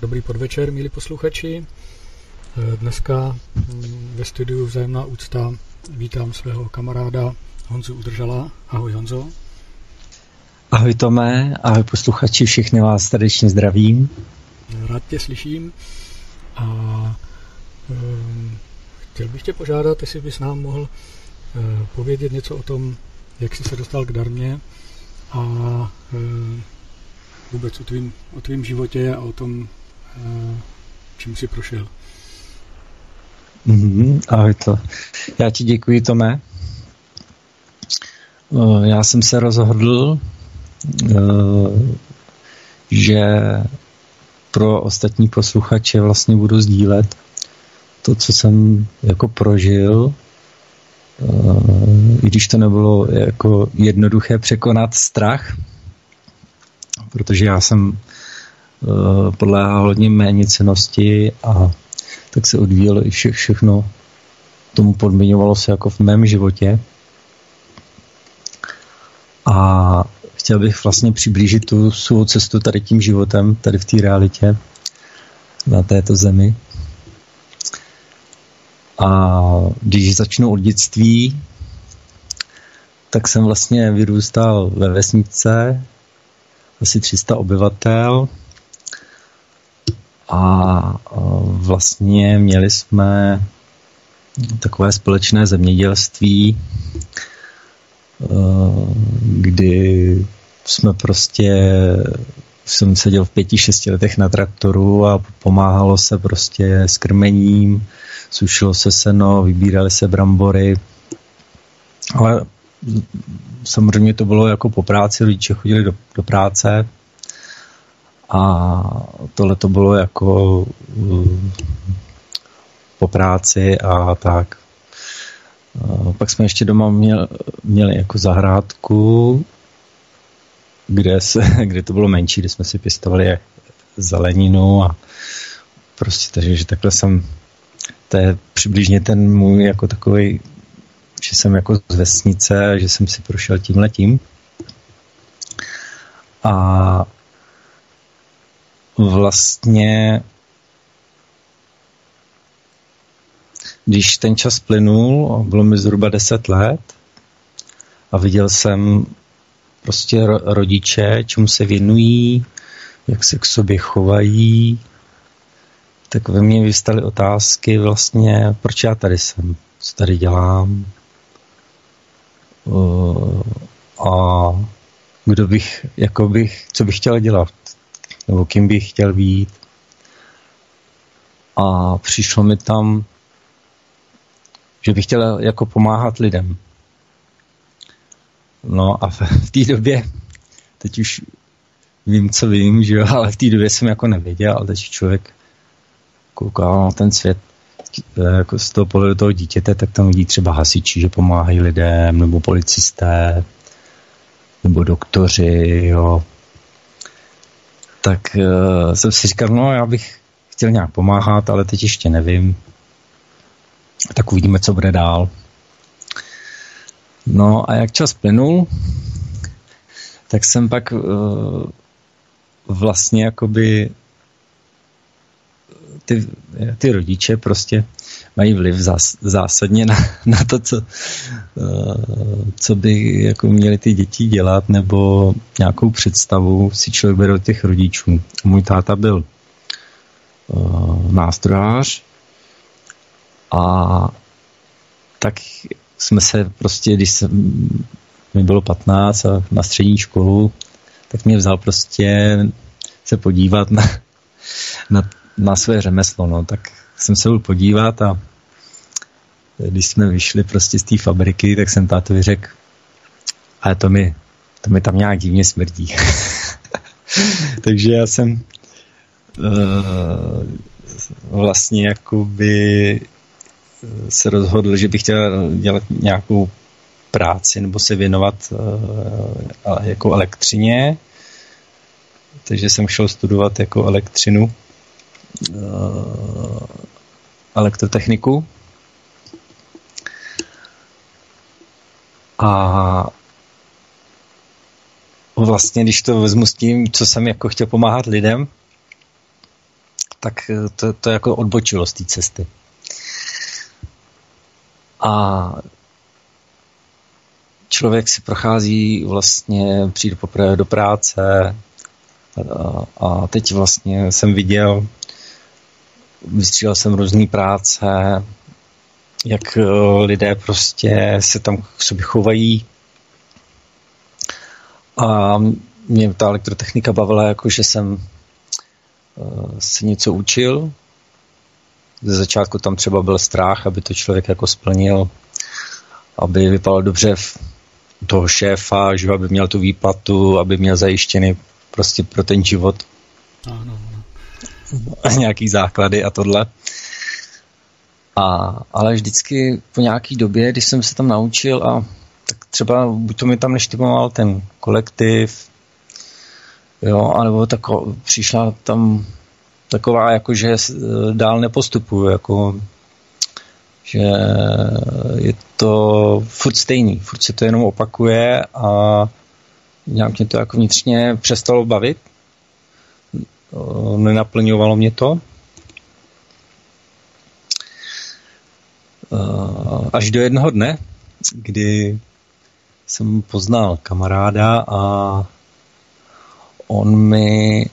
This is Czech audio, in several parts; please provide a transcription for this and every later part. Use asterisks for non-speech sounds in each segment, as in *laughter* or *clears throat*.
dobrý podvečer, milí posluchači. Dneska mm, ve studiu Vzájemná úcta vítám svého kamaráda Honzu Udržala. Ahoj Honzo. Ahoj Tome, ahoj posluchači, všichni vás srdečně zdravím. Rád tě slyším a um, chtěl bych tě požádat, jestli bys nám mohl uh, povědět něco o tom, jak jsi se dostal k darmě a uh, vůbec o tvým, o tvým životě a o tom, čím jsi prošel. Mm-hmm, ahoj to. Já ti děkuji, Tome. Já jsem se rozhodl, že pro ostatní posluchače vlastně budu sdílet to, co jsem jako prožil, i když to nebylo jako jednoduché překonat strach, protože já jsem podléhal hodně méněcenosti a tak se odvíjelo i vše, všechno. Tomu podmiňovalo se jako v mém životě. A chtěl bych vlastně přiblížit tu svou cestu tady tím životem, tady v té realitě, na této zemi. A když začnu od dětství, tak jsem vlastně vyrůstal ve vesnice, asi 300 obyvatel, a vlastně měli jsme takové společné zemědělství, kdy jsme prostě jsem seděl v pěti, šesti letech na traktoru a pomáhalo se prostě s krmením, sušilo se seno, vybírali se brambory, ale samozřejmě to bylo jako po práci, rodiče chodili do, do práce, a tohle to bylo jako mm, po práci a tak. Pak jsme ještě doma měl, měli jako zahrádku, kde, se, *laughs* kde to bylo menší, kde jsme si pěstovali zeleninu a prostě takže, že takhle jsem, to je přibližně ten můj jako takový, že jsem jako z vesnice, že jsem si prošel tím letím. A vlastně když ten čas plynul, bylo mi zhruba 10 let a viděl jsem prostě rodiče, čemu se věnují, jak se k sobě chovají, tak ve mně vystaly otázky vlastně, proč já tady jsem, co tady dělám. A kdo bych, jako bych, co bych chtěl dělat nebo kým bych chtěl být. A přišlo mi tam, že bych chtěl jako pomáhat lidem. No a v, té době, teď už vím, co vím, že jo, ale v té době jsem jako nevěděl, ale teď člověk koukal na ten svět jako z toho pohledu toho dítěte, tak tam vidí třeba hasiči, že pomáhají lidem, nebo policisté, nebo doktoři, jo, tak uh, jsem si říkal, no já bych chtěl nějak pomáhat, ale teď ještě nevím. Tak uvidíme, co bude dál. No a jak čas plynul, tak jsem pak uh, vlastně jakoby ty, ty rodiče prostě mají vliv zás, zásadně na, *laughs* na to, co, uh, co by jako měli ty děti dělat, nebo nějakou představu si člověk bere od těch rodičů. Můj táta byl uh, nástrojář a tak jsme se prostě, když jsem, mi bylo 15 a na střední školu, tak mě vzal prostě se podívat na, na, na své řemeslo, no, tak jsem se byl podívat a když jsme vyšli prostě z té fabriky, tak jsem tátovi řekl, ale to mi, to mi tam nějak divně smrdí. *laughs* Takže já jsem uh, vlastně jakoby se rozhodl, že bych chtěl dělat nějakou práci nebo se věnovat uh, jako elektřině. Takže jsem šel studovat jako elektřinu, elektrotechniku A vlastně, když to vezmu s tím, co jsem jako chtěl pomáhat lidem, tak to, to jako odbočilo z té cesty. A člověk si prochází vlastně, přijde poprvé do práce a, a teď vlastně jsem viděl, vystřílel jsem různé práce, jak eh, lidé prostě se tam k sobě chovají. A mě ta elektrotechnika bavila, jako že jsem eh, se něco učil. Ze začátku tam třeba byl strach, aby to člověk jako splnil, aby vypadal dobře v toho šéfa, že aby měl tu výplatu, aby měl zajištěný prostě pro ten život ano, ano. *laughs* nějaký základy a tohle. A, ale vždycky po nějaký době, když jsem se tam naučil a tak třeba buď to mi tam neštipoval ten kolektiv, jo, anebo tako, přišla tam taková, jako že dál nepostupuju, jako že je to furt stejný, furt se to jenom opakuje a nějak mě to jako vnitřně přestalo bavit, nenaplňovalo mě to Eh, až do jednoho dne, kdy jsem poznal kamaráda a on mi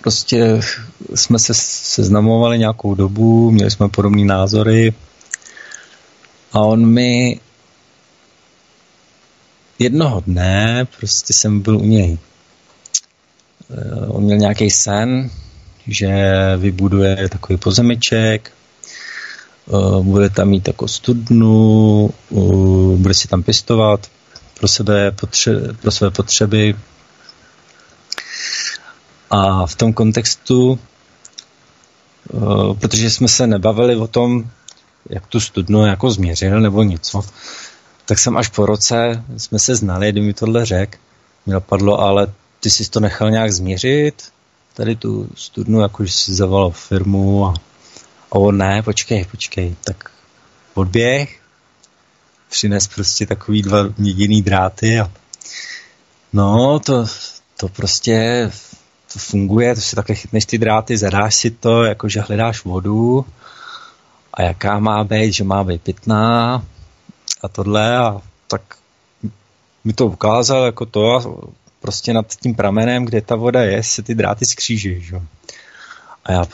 prostě jsme se seznamovali nějakou dobu, měli jsme podobné názory a on mi jednoho dne prostě jsem byl u něj. Eh, on měl nějaký sen, že vybuduje takový pozemeček Eh, bude tam mít jako studnu, bude si tam pěstovat pro, sebe potře- pro své potřeby. A v tom kontextu, eh, protože jsme se nebavili o tom, jak tu studnu jako změřil nebo něco, tak jsem až po roce, jsme se znali, kdy mi tohle řek, mi napadlo, ale ty jsi to nechal nějak změřit, tady tu studnu, jakože si zavolal firmu a a on ne, počkej, počkej, tak odběh, přines prostě takový dva měděný dráty a no, to, to prostě to funguje, to si takhle chytneš ty dráty, zadáš si to, jakože hledáš vodu a jaká má být, že má být pitná a tohle a tak mi to ukázal jako to a prostě nad tím pramenem, kde ta voda je, se ty dráty skříží, že? A já,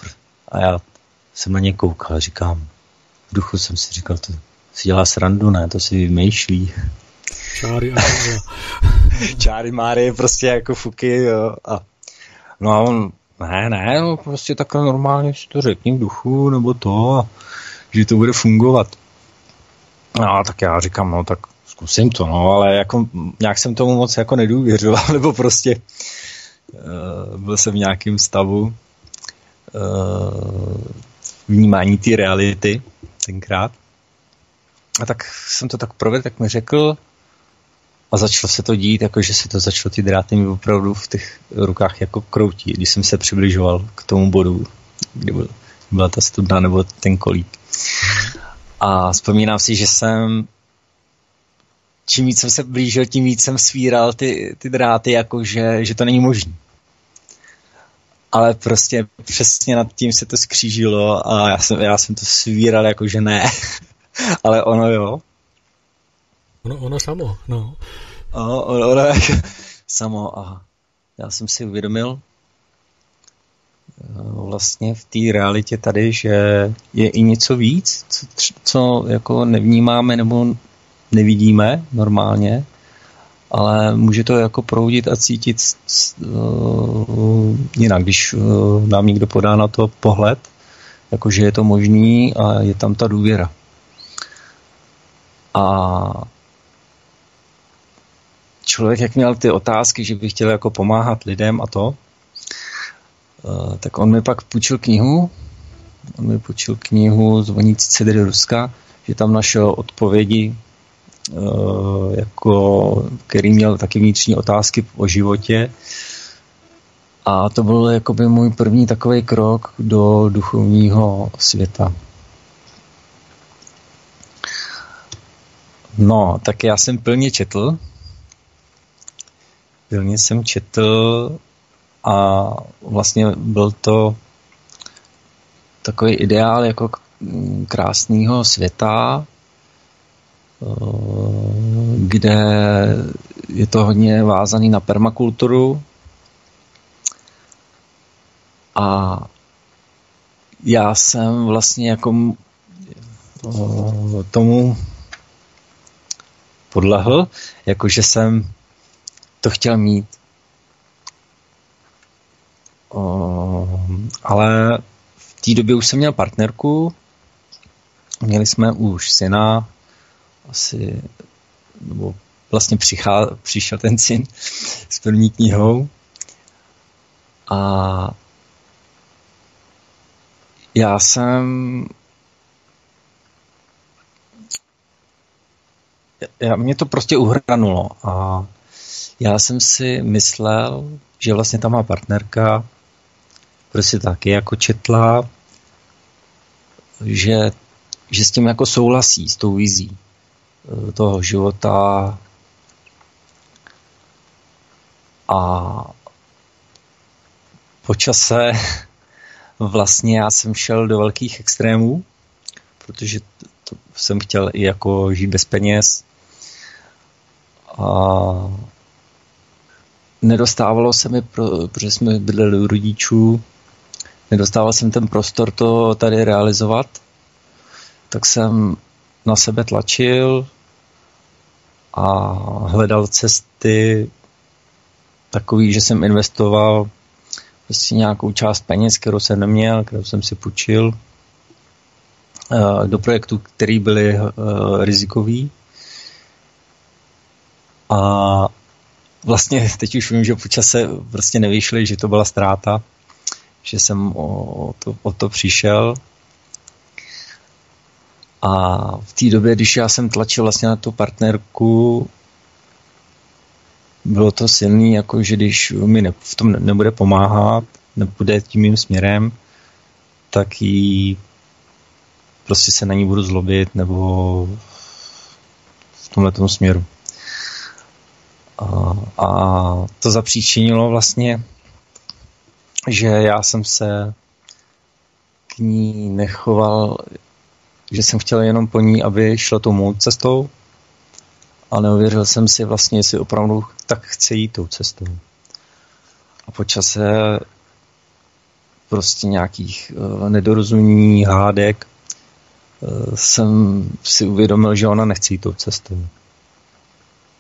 a já jsem na ně koukal, říkám, v duchu jsem si říkal, to si dělá srandu, ne, to si vymýšlí. Čáry a *laughs* Čáry Máry prostě jako fuky, jo, a no a on, ne, ne, no prostě takhle normálně si to řekni v duchu, nebo to, že to bude fungovat. No, tak já říkám, no, tak zkusím to, no, ale jako nějak jsem tomu moc jako nedůvěřoval, *laughs* nebo prostě uh, byl jsem v nějakém stavu, uh, vnímání té reality tenkrát. A tak jsem to tak provedl, tak mi řekl a začalo se to dít, jako že se to začalo ty dráty mi opravdu v těch rukách jako kroutí, když jsem se přibližoval k tomu bodu, kde byl, byla ta studna nebo ten kolík. A vzpomínám si, že jsem čím víc jsem se blížil, tím víc jsem svíral ty, ty dráty, jako že, že to není možné ale prostě přesně nad tím se to skřížilo a já jsem, já jsem to svíral jako, že ne. *laughs* ale ono jo. Ono, ono samo, no. Ono, ono, ono jako *laughs* samo a já jsem si uvědomil eh, vlastně v té realitě tady, že je i něco víc, co, co jako nevnímáme nebo nevidíme normálně ale může to jako proudit a cítit uh, jinak, když uh, nám někdo podá na to pohled, jakože je to možný a je tam ta důvěra. A člověk, jak měl ty otázky, že by chtěl jako pomáhat lidem a to, uh, tak on mi pak půjčil knihu, on mi půjčil knihu Zvonící cedry Ruska, že tam našel odpovědi jako, který měl taky vnitřní otázky o životě. A to byl jakoby můj první takový krok do duchovního světa. No, tak já jsem plně četl. Plně jsem četl a vlastně byl to takový ideál jako krásného světa, eh, kde je to hodně vázaný na permakulturu a já jsem vlastně jako eh, tomu podlehl, jakože jsem to chtěl mít. ale v té době už jsem měl partnerku, měli jsme už syna, asi, nebo vlastně přichá, přišel ten syn s první knihou. A já jsem já, mě to prostě uhranulo a já jsem si myslel, že vlastně tam má partnerka, prostě taky jako četla, že, že s tím jako souhlasí, s tou vizí toho života a po čase *laughs* vlastně já jsem šel do velkých extrémů, protože to jsem chtěl i jako žít bez peněz, a nedostávalo se mi, protože jsme bydleli u rodičů, nedostával jsem ten prostor to tady realizovat, tak jsem na sebe tlačil a hledal cesty takový, že jsem investoval prostě nějakou část peněz, kterou jsem neměl, kterou jsem si půjčil eh, do projektů, které byly eh, rizikový a vlastně teď už vím, že po čase prostě nevyšli, že to byla ztráta, že jsem o to, o to přišel. A v té době, když já jsem tlačil vlastně na tu partnerku, bylo to silný, jako že když mi ne, v tom nebude pomáhat, nepůjde tím mým směrem, tak jí prostě se na ní budu zlobit nebo v tomhle směru. A, a to zapříčinilo vlastně, že já jsem se k ní nechoval, že jsem chtěl jenom po ní, aby šla tou mou cestou a neuvěřil jsem si vlastně, jestli opravdu tak chce jít tou cestou. A po čase prostě nějakých uh, nedorozumění, hádek, uh, jsem si uvědomil, že ona nechce jít tou cestou.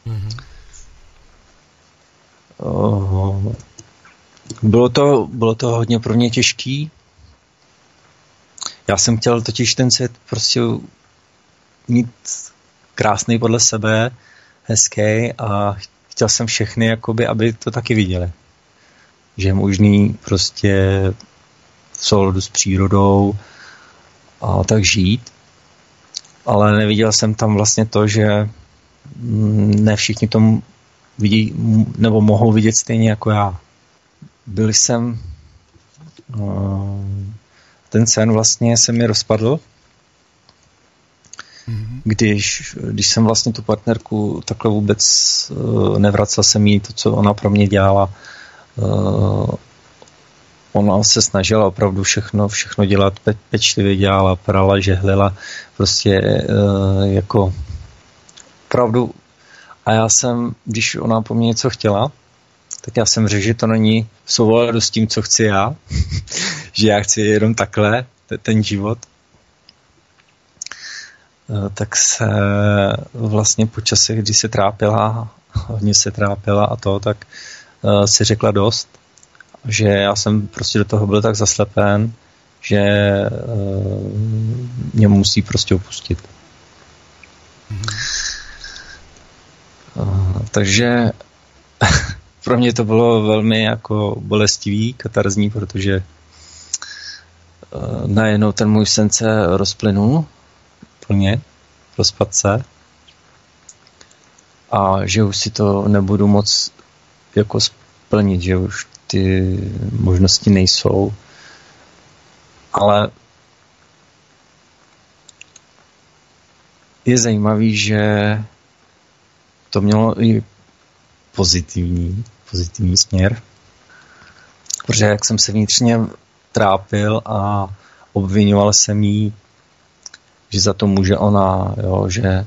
Mm-hmm. Bylo to, bylo to hodně pro mě těžký. Já jsem chtěl totiž ten svět prostě mít krásný podle sebe, hezký a chtěl jsem všechny, jakoby, aby to taky viděli. Že je možný prostě v souladu s přírodou a tak žít. Ale neviděl jsem tam vlastně to, že ne všichni tomu vidí, nebo mohou vidět stejně jako já. Byl jsem, eh, ten sen vlastně se mi rozpadl, mm-hmm. když, když jsem vlastně tu partnerku takhle vůbec eh, nevracel jsem jí to, co ona pro mě dělala. Eh, ona se snažila opravdu všechno, všechno dělat pe- pečlivě, dělala, prala, žehlila, prostě jako opravdu a já jsem, když ona po mně něco chtěla, tak já jsem řekl, že to není v souladu s tím, co chci já, *laughs* že já chci jenom takhle, ten život. Eh, tak se vlastně po čase, kdy se trápila, hodně se trápila a to, tak uh, si řekla dost, že já jsem prostě do toho byl tak zaslepen, že uh, mě musí prostě opustit. Mm-hmm. Takže *laughs* pro mě to bylo velmi jako bolestivý, katarzní, protože eh, najednou ten můj sen se rozplynul plně, rozpad se a že už si to nebudu moc jako splnit, že už ty možnosti nejsou. Ale je zajímavý, že to mělo i pozitivní, pozitivní směr. Protože jak jsem se vnitřně trápil a obvinoval jsem jí, že za to může ona, jo, že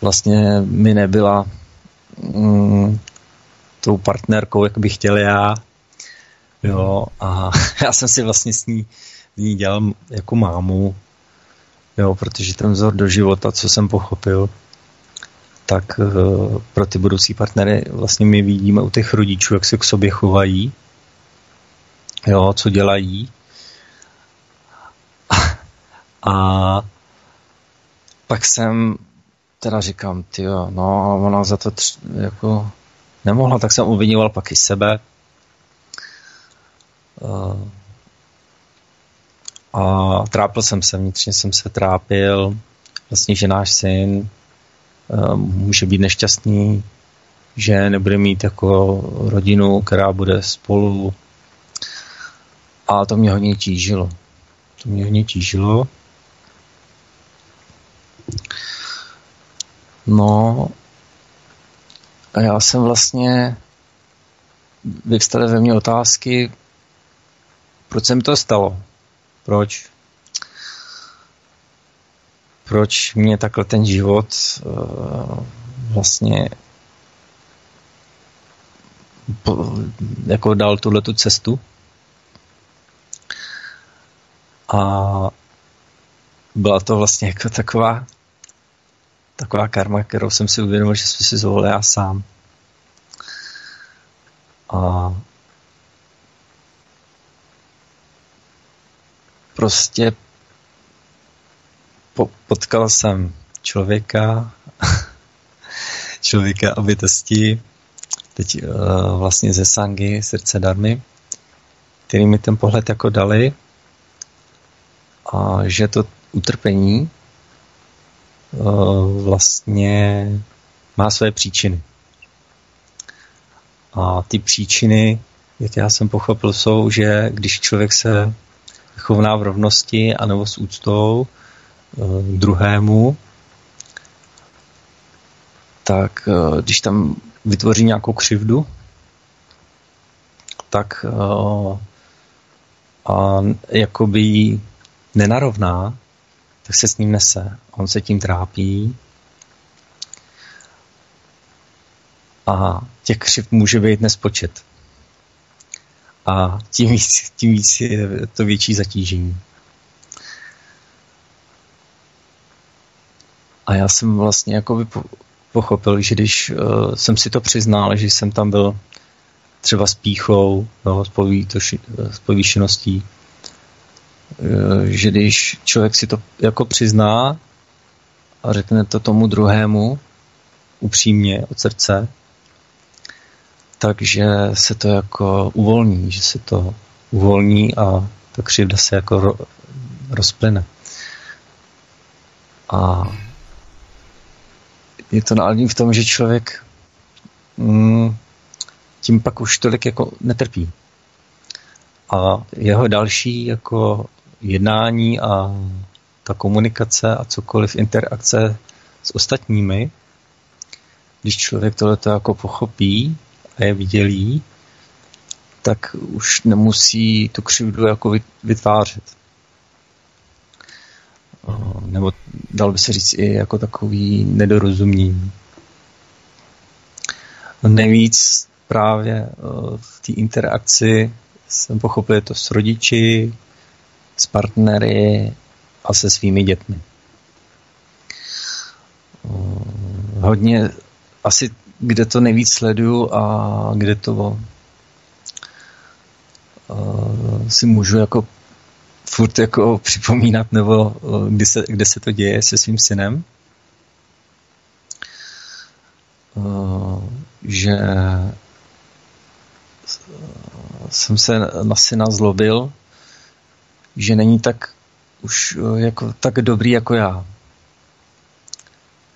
vlastně mi nebyla mm, tou partnerkou, jak bych chtěl já. Jo, a *laughs* já jsem si vlastně s ní, ní dělal jako mámu, jo, protože ten vzor do života, co jsem pochopil, tak uh, pro ty budoucí partnery vlastně my vidíme u těch rodičů, jak se k sobě chovají, jo, co dělají. *laughs* A pak jsem teda říkám, ty no ona za to tř, jako nemohla, tak jsem uvinoval pak i sebe. Uh, a trápil jsem se, vnitřně jsem se trápil, vlastně, že náš syn může být nešťastný, že nebude mít jako rodinu, která bude spolu. A to mě hodně tížilo. To mě hodně tížilo. No, a já jsem vlastně, vyvstaly ve mně otázky, proč se mi to stalo? Proč? Proč mě takhle ten život uh, vlastně jako dal tuhle tu cestu? A byla to vlastně jako taková taková karma, kterou jsem si uvědomil, že jsem si zvolil já sám. A prostě po, potkal jsem člověka, *laughs* člověka o bytosti, teď uh, vlastně ze Sangy, srdce darmy, který mi ten pohled jako dali a že to utrpení uh, vlastně má své příčiny. A ty příčiny, jak já jsem pochopil, jsou, že když člověk se chovná v rovnosti anebo s úctou druhému, tak uh, když tam vytvoří nějakou křivdu, tak uh, a jakoby nenarovná, tak se s ním nese. On se tím trápí a těch křiv může být nespočet. A tím víc, tím víc je to větší zatížení. A já jsem vlastně jakoby pochopil, že když uh, jsem si to přiznal, že jsem tam byl třeba s píchou, no, s, povýšeností, uh, že když člověk si to jako přizná a řekne to tomu druhému upřímně od srdce, takže se to jako uvolní, že se to uvolní a ta křivda se jako ro, rozplyne. A je to nádní v tom, že člověk mm, tím pak už tolik jako netrpí. A jeho další jako jednání a ta komunikace a cokoliv interakce s ostatními, když člověk tohleto jako pochopí a je vidělý, tak už nemusí tu křivdu jako vytvářet. Nebo dal by se říct i jako takový nedorozumění. Nejvíc právě v té interakci jsem pochopil to s rodiči, s partnery a se svými dětmi. Hodně asi kde to nejvíc sleduju a kde to si můžu jako furt jako připomínat, nebo kde se, kde se to děje se svým synem, že jsem se na syna zlobil, že není tak už jako tak dobrý jako já.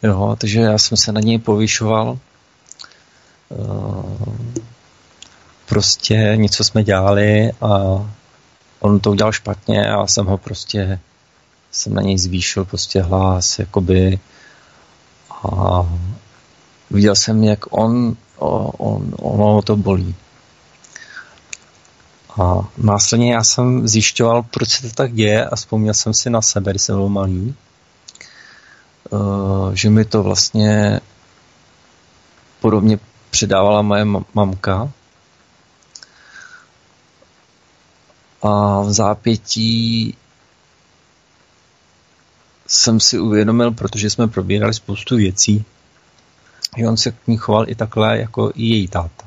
Jo, takže já jsem se na něj povyšoval prostě něco jsme dělali a on to udělal špatně a jsem ho prostě jsem na něj zvýšil prostě hlas, jakoby a viděl jsem, jak on, on ono to bolí. A následně já jsem zjišťoval, proč se to tak děje a vzpomněl jsem si na sebe, když jsem byl malý, eh, že mi to vlastně podobně předávala moje mamka. A v zápětí jsem si uvědomil, protože jsme probírali spoustu věcí, že on se k ní choval i takhle jako i její táta,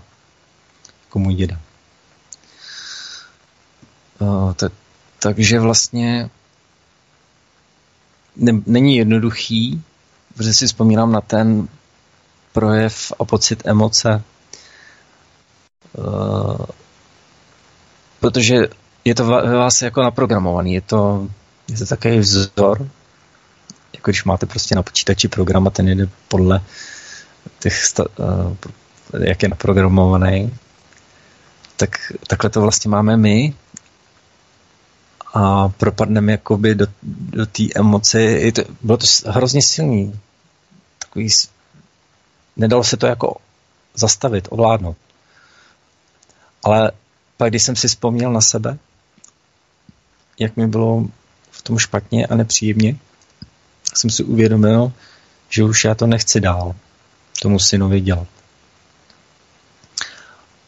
jako můj děda. Uh, tak, takže vlastně ne, není jednoduchý, protože si vzpomínám na ten projev a pocit emoce, uh, protože je to ve vás jako naprogramovaný, je to, je to takový vzor, jako když máte prostě na počítači program a ten jde podle těch, uh, jak je naprogramovaný, tak takhle to vlastně máme my a propadneme jakoby do, do té emoce. Je to, bylo to hrozně silný. Takový, nedalo se to jako zastavit, ovládnout. Ale pak, když jsem si vzpomněl na sebe, jak mi bylo v tom špatně a nepříjemně, jsem si uvědomil, že už já to nechci dál tomu synovi dělat.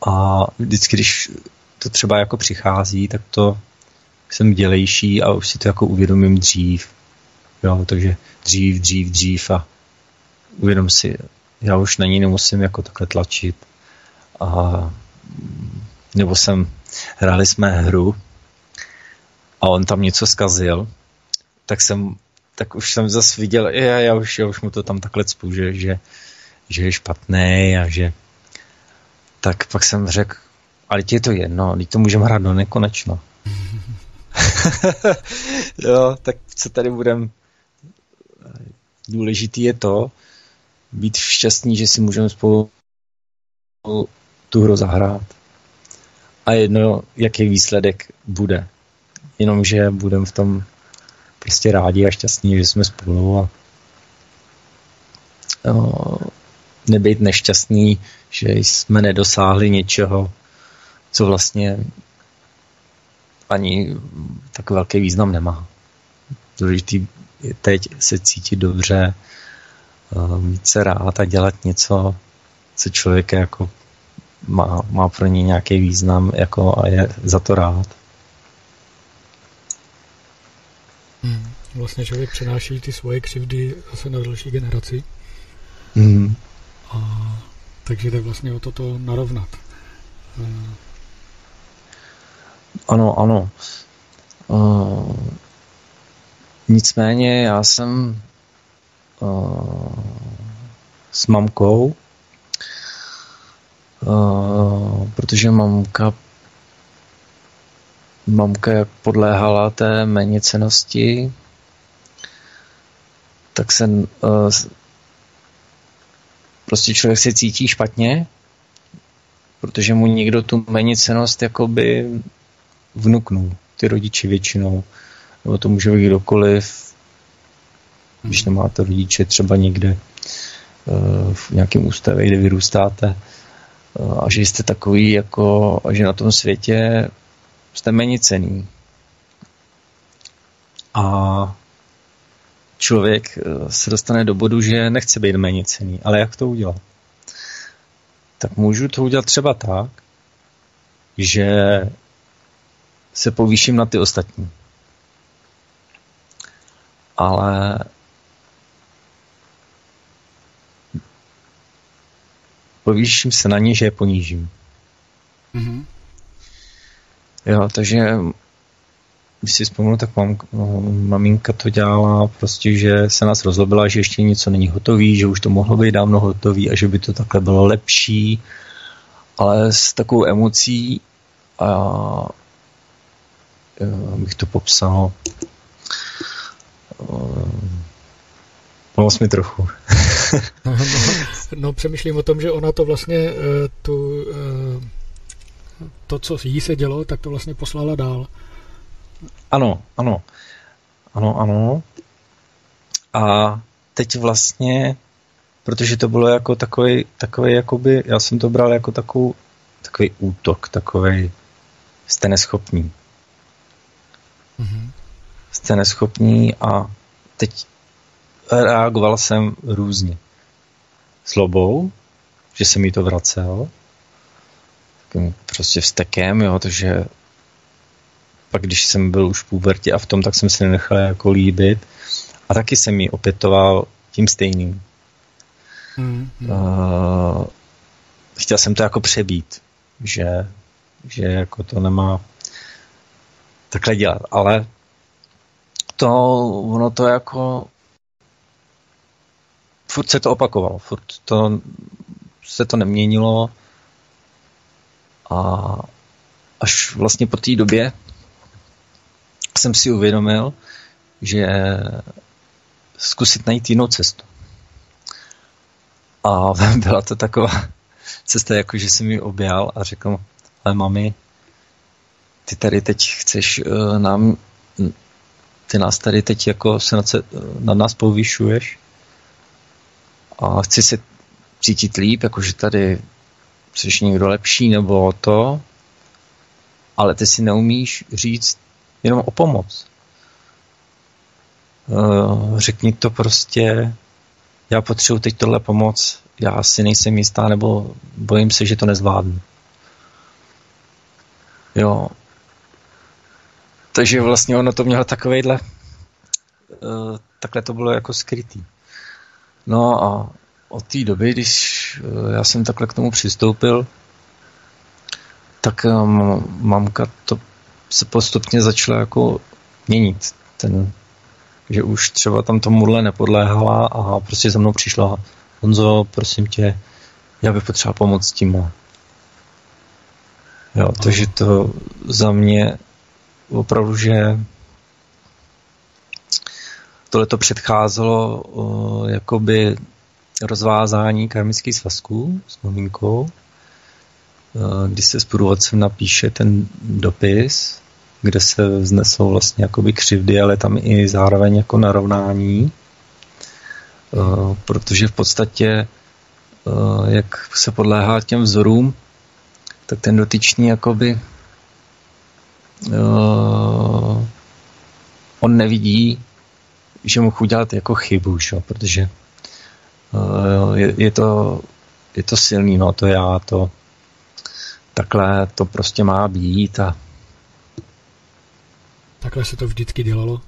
A vždycky, když to třeba jako přichází, tak to jsem dělejší a už si to jako uvědomím dřív. Jo, takže dřív, dřív, dřív a uvědom si, já už na ní nemusím jako takhle tlačit. A, nebo jsem, hráli jsme hru a on tam něco zkazil, tak jsem, tak už jsem zase viděl, já, já, už, já už mu to tam takhle cpu, že, že, že je špatný a že tak pak jsem řekl, ale ti je to jedno, teď to můžeme hrát do nekonečno. *laughs* jo, tak co tady budem důležitý je to, být šťastný, že si můžeme spolu tu hru zahrát. A jedno, jaký výsledek bude. Jenomže budeme v tom prostě rádi a šťastní, že jsme spolu a no, nebejt nešťastný, že jsme nedosáhli něčeho, co vlastně ani tak velký význam nemá. Důležitý je teď se cítit dobře, mít se rád a dělat něco, co člověk jako má, má pro ně nějaký význam jako a je za to rád. Hmm. Vlastně člověk přenáší ty svoje křivdy zase na další generaci. Hmm. A, takže jde vlastně o toto narovnat. Eh, ano, ano. Uh, nicméně já jsem uh, s mamkou, uh, protože mamka mamka jak podléhala té méněcenosti, tak se uh, prostě člověk se cítí špatně, protože mu někdo tu méněcenost jakoby vnuknul, ty rodiče většinou, nebo to může být kdokoliv, když hmm. nemáte rodiče třeba někde eh, v nějakém ústavě, kde vyrůstáte eh, a že jste takový jako, a že na tom světě jste méně cený. A člověk eh, se dostane do bodu, že nechce být méně cený. Ale jak to udělat? Tak můžu to udělat třeba tak, že se povýším na ty ostatní. Ale povýším se na ně, že je ponížím. Mm-hmm. Jo, takže když si vzpomenu, tak mám, no, maminka to dělala prostě, že se nás rozlobila, že ještě něco není hotový, že už to mohlo být dávno hotový a že by to takhle bylo lepší, ale s takovou emocí a bych to popsal. Pomoz mi trochu. *laughs* no, no, no, přemýšlím o tom, že ona to vlastně eh, tu, eh, to, co jí se dělo, tak to vlastně poslala dál. Ano, ano. Ano, ano. A teď vlastně, protože to bylo jako takový, takový jakoby, já jsem to bral jako takovou, takový útok, takový jste neschopní. Mm-hmm. Jste neschopní a teď reagoval jsem různě. Slobou, že se mi to vracel, prostě vstekem, jo, takže pak když jsem byl už v pubertě a v tom, tak jsem se nenechal jako líbit a taky jsem mi opětoval tím stejným. Mm, mm. Uh, chtěl jsem to jako přebít, že, že jako to nemá takhle dělat, ale to, ono to jako furt se to opakovalo, furt to se to neměnilo a až vlastně po té době jsem si uvědomil, že zkusit najít jinou cestu. A *laughs* byla to taková cesta, jako že jsem mi objal a řekl, ale mami, ty tady teď chceš uh, nám, ty nás tady teď jako se nad, se, nad nás povyšuješ a chci se cítit líp, jakože tady jsi někdo lepší nebo to, ale ty si neumíš říct jenom o pomoc. Uh, řekni to prostě, já potřebuji teď tohle pomoc, já si nejsem jistá, nebo bojím se, že to nezvládnu. Jo. Takže vlastně ono to mělo takovejhle, uh, takhle to bylo jako skrytý. No a od té doby, když uh, já jsem takhle k tomu přistoupil, tak um, mamka to se postupně začala jako měnit. Ten, že už třeba tam tomuhle nepodléhala a prostě za mnou přišla Honzo, prosím tě, já bych potřeboval pomoct s tím. Jo, takže to za mě opravdu, že tohle to předcházelo o, jakoby rozvázání karmických svazků s maminkou, kdy se s průvodcem napíše ten dopis, kde se vznesou vlastně jakoby křivdy, ale tam i zároveň jako narovnání, protože v podstatě jak se podléhá těm vzorům, tak ten dotyčný jakoby on nevidí, že mu udělat jako chybu, šo? protože je, je, to, je to silný, no, to já, to takhle to prostě má být a Takhle se to vždycky dělalo?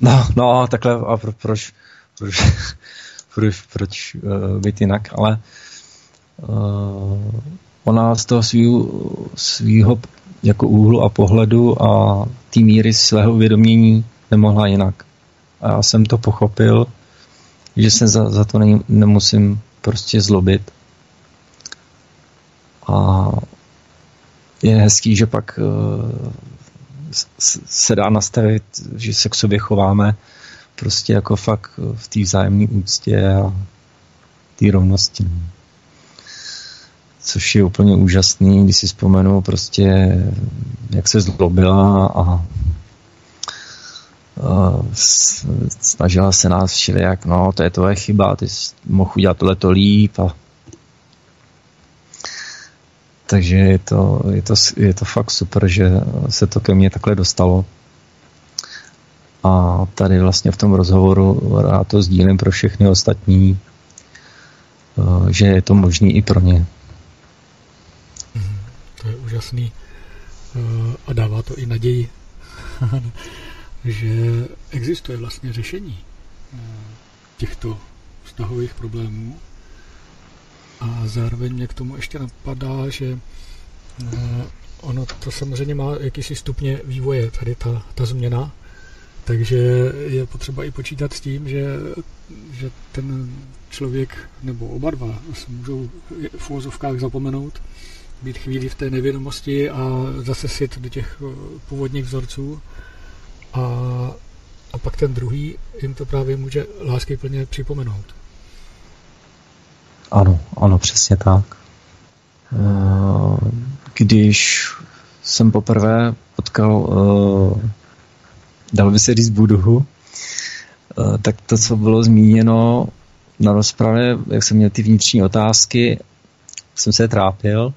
No, no, takhle a pro, proč, proč, *laughs* proč, proč uh, být jinak, ale uh, ona z toho svýho, svýho jako úhlu a pohledu a té míry svého uvědomění nemohla jinak. A já jsem to pochopil, že se za, za to ne, nemusím prostě zlobit. A je hezký, že pak uh, se dá nastavit, že se k sobě chováme prostě jako fakt v té vzájemné úctě a té rovnosti. No. Což je úplně úžasný, když si vzpomenu prostě, jak se zlobila a snažila se nás všelijak, no, to je tvoje chyba, ty jsi mohl udělat tohleto líp a takže je to, je, to, je to fakt super, že se to ke mně takhle dostalo. A tady vlastně v tom rozhovoru rád to sdílím pro všechny ostatní, eh, že je to možný i pro ně. Mhm, to je úžasný eh, a dává to i naději, *laughs* že existuje vlastně řešení eh, těchto vztahových problémů. A zároveň mě k tomu ještě napadá, že eh, ono to samozřejmě má jakýsi stupně vývoje, tady ta, ta změna, takže je potřeba i počítat s tím, že, že ten člověk nebo oba dva se můžou v úvozovkách zapomenout, být chvíli v té nevědomosti a zase sit do těch eh, původních vzorců a, a pak ten druhý jim to právě může lásky plně připomenout. Ano, ano, přesně tak. Eh, když jsem poprvé potkal, eh, dal by se říct Buduhu, eh, tak to, co bylo zmíněno na rozpravě, jak jsem měl ty vnitřní otázky, jsem se trápil,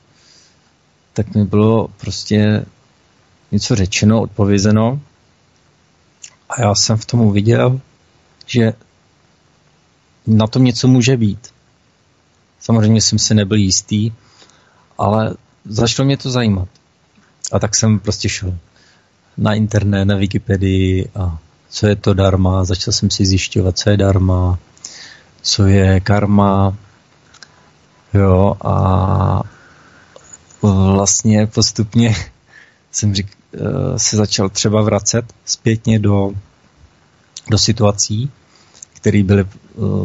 tak mi bylo prostě něco řečeno, odpovězeno a já jsem v tom uviděl, že na tom něco může být. Samozřejmě jsem si nebyl jistý, ale začalo mě to zajímat. A tak jsem prostě šel na internet, na Wikipedii a co je to darma, začal jsem si zjišťovat, co je darma, co je karma, jo, a vlastně postupně *laughs* jsem řík, eh, se začal třeba vracet zpětně do, do situací, které byly eh,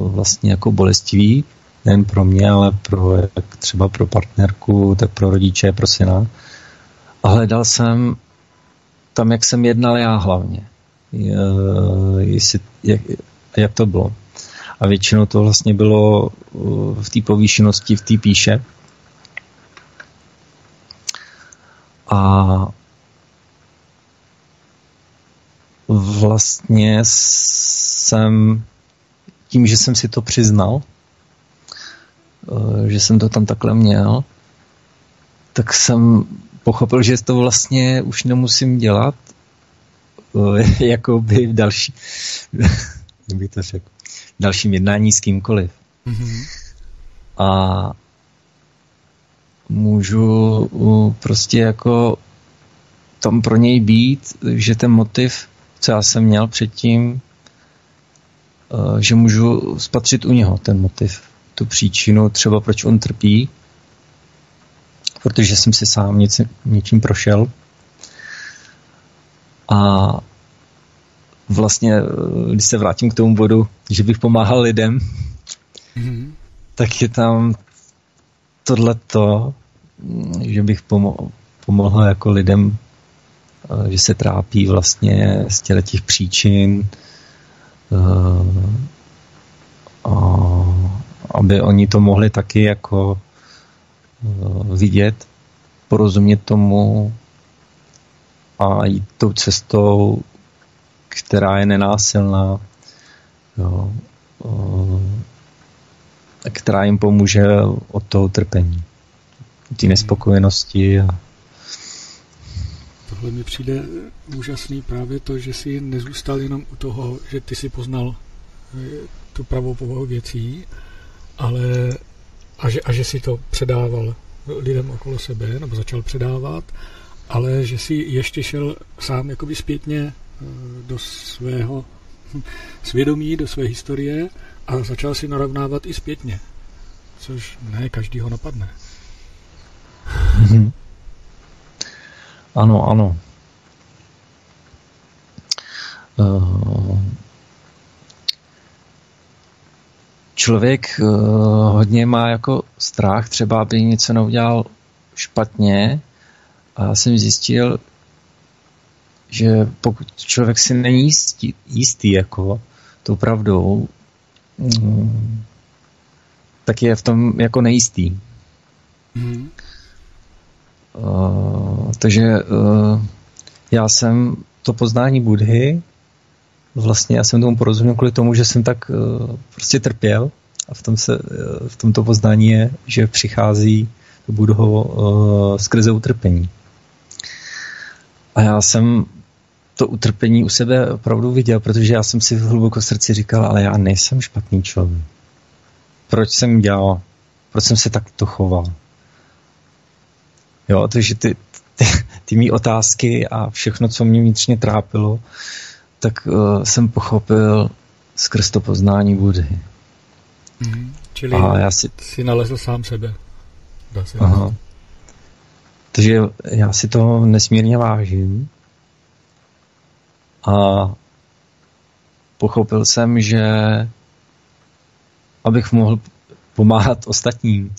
vlastně jako bolestivý, nejen pro mě, ale pro, jak třeba pro partnerku, tak pro rodiče, pro syna. A hledal jsem tam, jak jsem jednal já hlavně. Jestli, jak, jak to bylo. A většinou to vlastně bylo uh, v té povýšenosti, v té píše. A vlastně jsem tím, že jsem si to přiznal, uh, že jsem to tam takhle měl, tak jsem pochopil, že to vlastně už nemusím dělat, eh, *laughs* jako by v další, *laughs* jak bych to řekl, v dalším jednání s kýmkoliv. Mm-hmm. A můžu prostě jako tam pro něj být, že ten motiv, co já jsem měl předtím, eh, že můžu spatřit u něho ten motiv, tu příčinu, třeba proč on trpí, protože jsem si sám něc, něčím prošel. A vlastně, když se vrátím k tomu bodu, že bych pomáhal lidem, mm-hmm. tak je tam tohleto, že bych pomo- pomohl jako lidem, eh, že se trápí vlastně z těch příčin, eh, aby oni to mohli taky jako Eh, vidět, porozumět tomu a jít tou cestou, která je nenásilná, jo, eh, která jim pomůže od toho trpení, té nespokojenosti. A... Tohle mi přijde úžasný právě to, že jsi nezůstal jenom u toho, že ty si poznal eh, tu pravou povahu věcí, ale a že, a že si to předával lidem okolo sebe, nebo začal předávat, ale že si ještě šel sám jakoby zpětně eh, do svého *laughs* svědomí, do své historie a začal si narovnávat i zpětně, což ne každý ho napadne. Mm-hmm. Ano, ano. Uh, člověk uh, hodně má jako strach, třeba aby něco neudělal špatně. A já jsem zjistil, že pokud člověk si není jistý, jistý jako tou pravdou, um, tak je v tom jako nejistý. Mm. Uh, takže uh, já jsem to poznání Budhy vlastně já jsem tomu porozuměl kvůli tomu, že jsem tak uh, prostě trpěl a v, tom se, uh, v tomto poznání je, že přichází budu ho uh, skrze utrpení. A já jsem to utrpení u sebe opravdu viděl, protože já jsem si v hluboko srdci říkal, ale já nejsem špatný člověk. Proč jsem dělal? Proč jsem se takto choval? Jo, takže ty, ty, ty mý otázky a všechno, co mě vnitřně trápilo, tak uh, jsem pochopil skrz to poznání Budhy. Mm, čili a já si... si nalezl sám sebe. Dá se Aha. Takže já si to nesmírně vážím a pochopil jsem, že abych mohl pomáhat ostatním,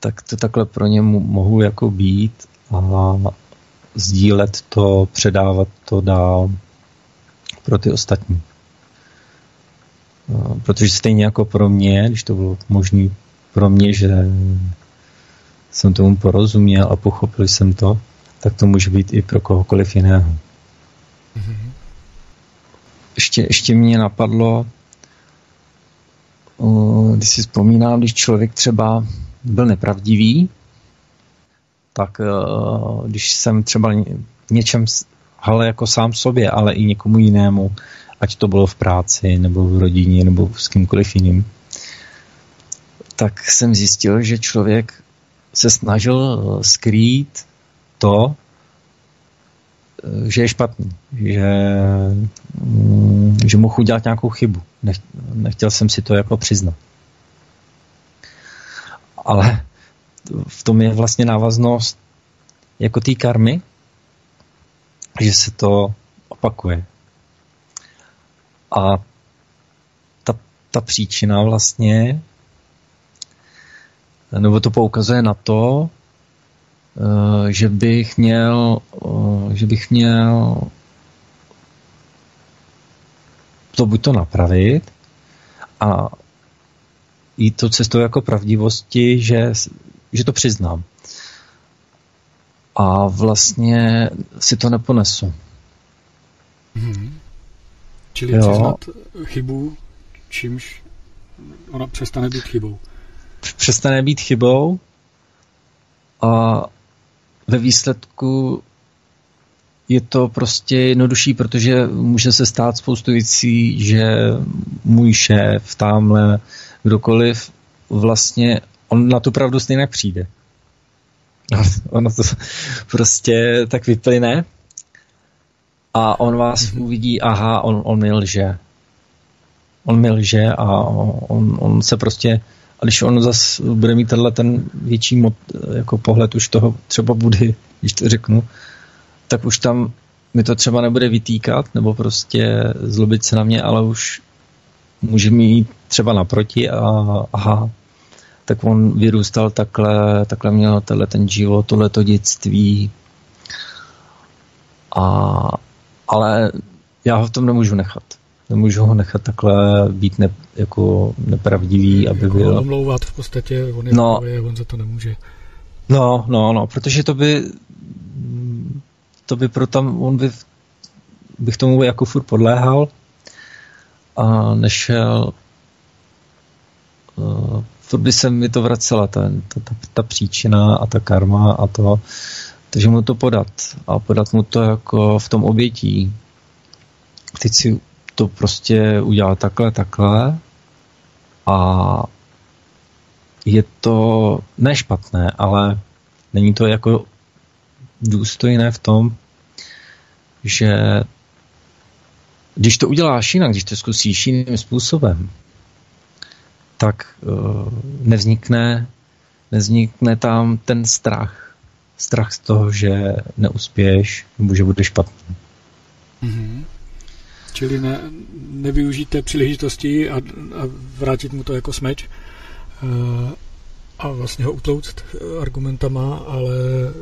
tak to takhle pro ně mohu jako být a sdílet to, předávat to dál pro ty ostatní. Protože stejně jako pro mě, když to bylo možné pro mě, že jsem tomu porozuměl a pochopil jsem to, tak to může být i pro kohokoliv jiného. Mm-hmm. Ještě, ještě mě napadlo, když si vzpomínám, když člověk třeba byl nepravdivý, tak uh, když jsem třeba něčem, ale jako sám sobě, ale i někomu jinému, ať to bylo v práci, nebo v rodině, nebo s kýmkoliv jiným, tak jsem zjistil, že člověk se snažil eh, skrýt to, eh, že je špatný, že, mm, že mohu udělat nějakou chybu. Nechtěl jsem si to jako přiznat. Ale v tom je vlastně návaznost jako té karmy, že se to opakuje. A ta, ta příčina vlastně nebo to poukazuje na to, eh, že bych měl, eh, že bych měl to buď to napravit a jít to cestou jako pravdivosti, že, že to přiznám. A vlastně si to neponesu. Hmm. Čili jo. přiznat chybu, čímž ona přestane být chybou přestane být chybou a ve výsledku je to prostě jednodušší, protože může se stát spoustu věcí, že můj šéf, tamhle, kdokoliv, vlastně on na tu pravdu stejně přijde. Ono to prostě tak vyplyne a on vás mm-hmm. uvidí, aha, on, on mi lže. On mi lže a on, on se prostě a když on zase bude mít tenhle ten větší mod, jako pohled už toho třeba bude, když to řeknu, tak už tam mi to třeba nebude vytýkat, nebo prostě zlobit se na mě, ale už může mít třeba naproti a aha, tak on vyrůstal takhle, takhle měl tenhle ten život, tohleto dětství. A, ale já ho v tom nemůžu nechat nemůžu ho nechat takhle být ne, jako nepravdivý, aby jako byl... omlouvat v podstatě, on je no, on za to nemůže. No, no, no, protože to by to by pro tam, on by bych tomu jako furt podléhal a nešel uh, furt by se mi to vracela ta, ta, ta, ta příčina a ta karma a to, takže mu to podat a podat mu to jako v tom obětí. Teď si to prostě udělal takhle, takhle a je to nešpatné, ale není to jako důstojné v tom, že když to uděláš jinak, když to zkusíš jiným způsobem, tak uh, nevznikne, nevznikne tam ten strach. Strach z toho, že neuspěješ nebo že bude špatný. Mm-hmm. Čili ne, nevyužít té příležitosti a, a vrátit mu to jako smeč eh, a vlastně ho utlouct argumentama, ale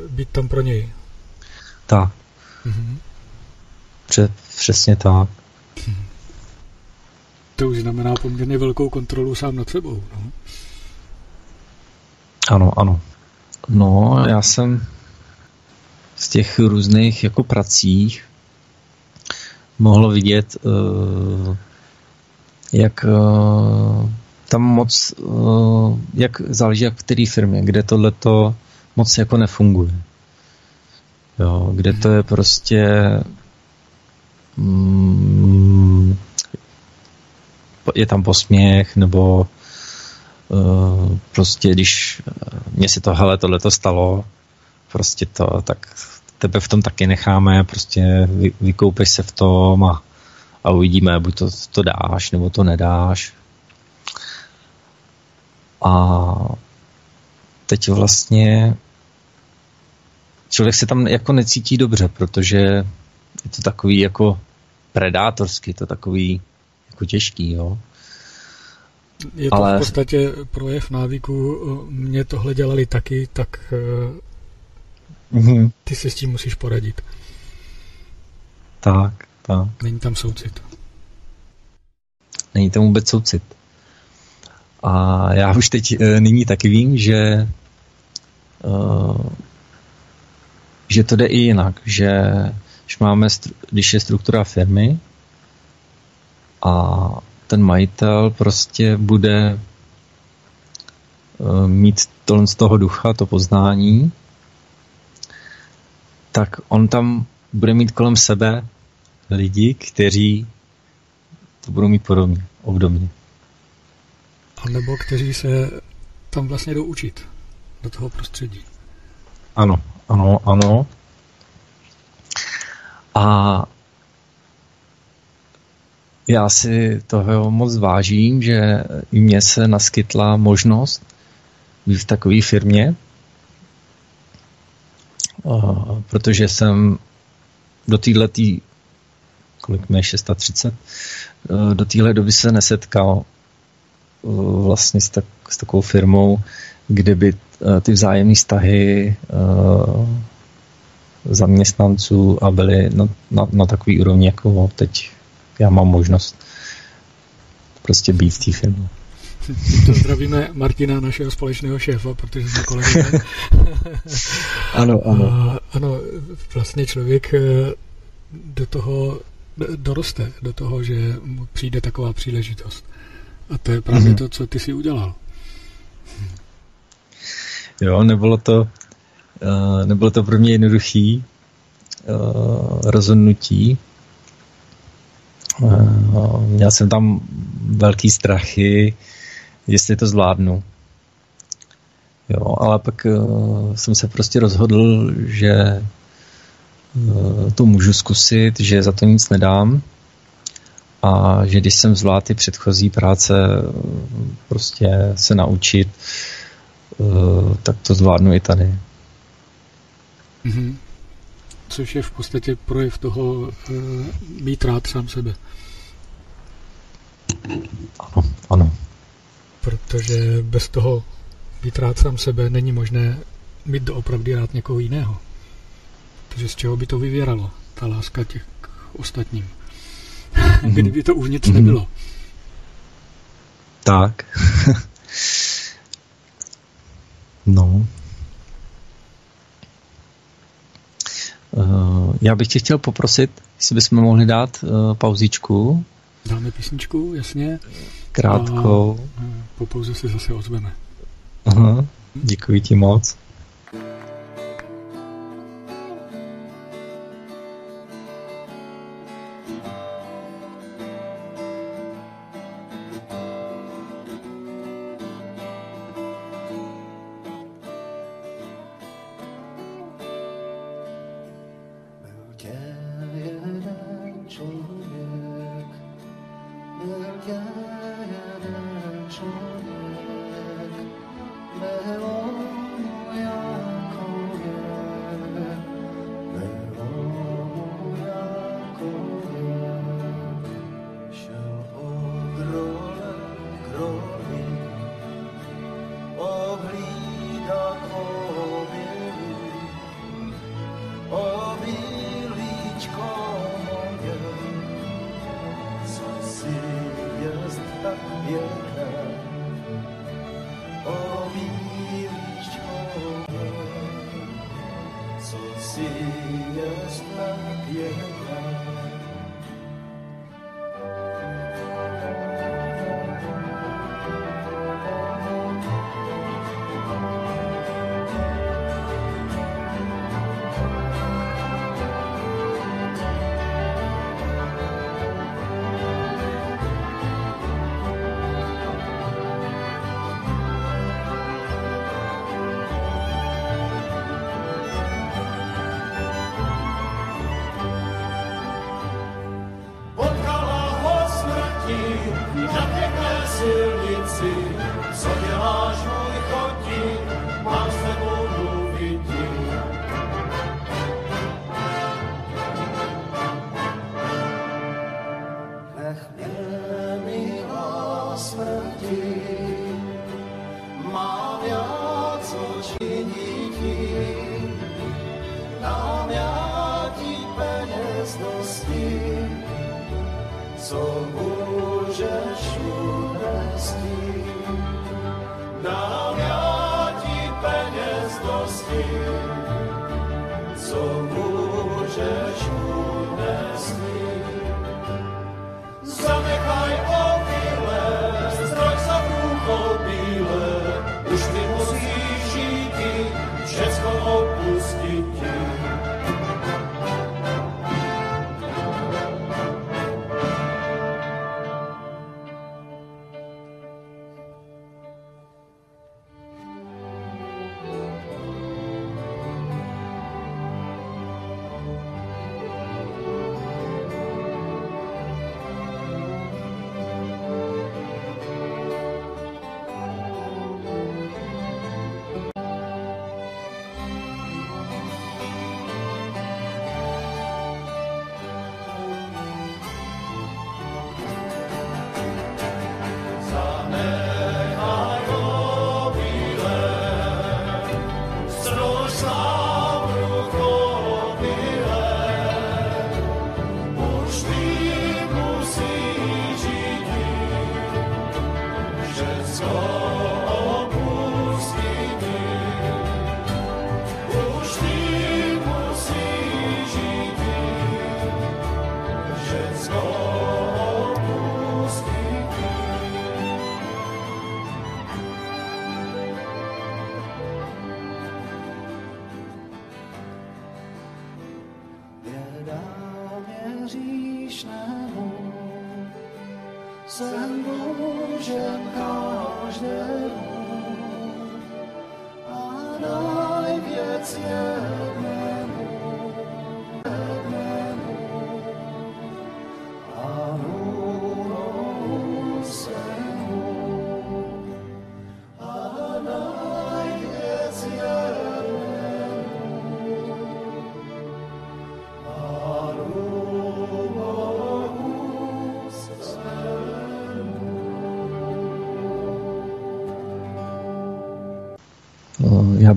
být tam pro něj. Tak. Mm-hmm. Pře- přesně tak. To už znamená poměrně velkou kontrolu sám nad sebou. No? Ano, ano. No, já jsem z těch různých jako pracích mohlo vidět, eh, jak eh, tam moc, eh, jak záleží jak v které firmě, kde tohleto moc jako nefunguje. Jo, kde to je prostě mm, je tam posměch, nebo prostě když mě si to, hele, tohle to stalo, prostě to, tak tebe v tom taky necháme, prostě vy, vykoupeš se v tom a, a uvidíme, buď to, to dáš, nebo to nedáš. A teď vlastně člověk se tam jako necítí dobře, protože je to takový jako predátorský, to takový jako těžký, jo. Je to Ale... v podstatě projev návyku, mě tohle dělali taky, tak Mm-hmm. Ty se s tím musíš poradit. Tak, tak. Není tam soucit. Není tam vůbec soucit. A já už teď e, nyní taky vím, že e, že to jde i jinak, že když, máme, když je struktura firmy a ten majitel prostě bude e, mít to z toho ducha, to poznání, tak on tam bude mít kolem sebe lidi, kteří to budou mít podobně, obdobně. A nebo kteří se tam vlastně jdou učit do toho prostředí. Ano, ano, ano. A já si toho moc vážím, že i mně se naskytla možnost být v takové firmě, protože jsem do této kolik mi je 630, do téhle doby se nesetkal vlastně s, tak, s takovou firmou, kde by ty vzájemné vztahy zaměstnanců a byly na, na, na takový úrovni, jako teď já mám možnost prostě být v té firmě. To zdravíme Martina, našeho společného šéfa, protože jsme kolegové. *laughs* ano, ano. A, ano, vlastně člověk eh, do toho doroste, do toho, že mu přijde taková příležitost. A to je právě mm-hmm. to, co ty si udělal. Jo, nebylo to, uh, nebylo to pro mě jednoduchý uh, rozhodnutí, Eh, měl jsem tam velký strachy, jestli to zvládnu. Jo, ale pak uh, jsem se prostě rozhodl, že uh, to můžu zkusit, že za to nic nedám a že když jsem zvládl ty předchozí práce prostě se naučit, uh, tak to zvládnu i tady. Mm-hmm což je v podstatě projev toho e, mít rád sám sebe. Ano, ano. Protože bez toho být rád sám sebe není možné mít doopravdy rád někoho jiného. Takže z čeho by to vyvěralo, ta láska těch k ostatním. Mm-hmm. *laughs* Kdyby to uvnitř mm-hmm. nebylo. Tak. *laughs* no. Já bych tě chtěl poprosit, jestli bychom mohli dát uh, pauzičku. Dáme písničku, jasně. Krátkou. A po pauze se zase ozveme. Aha, děkuji ti moc.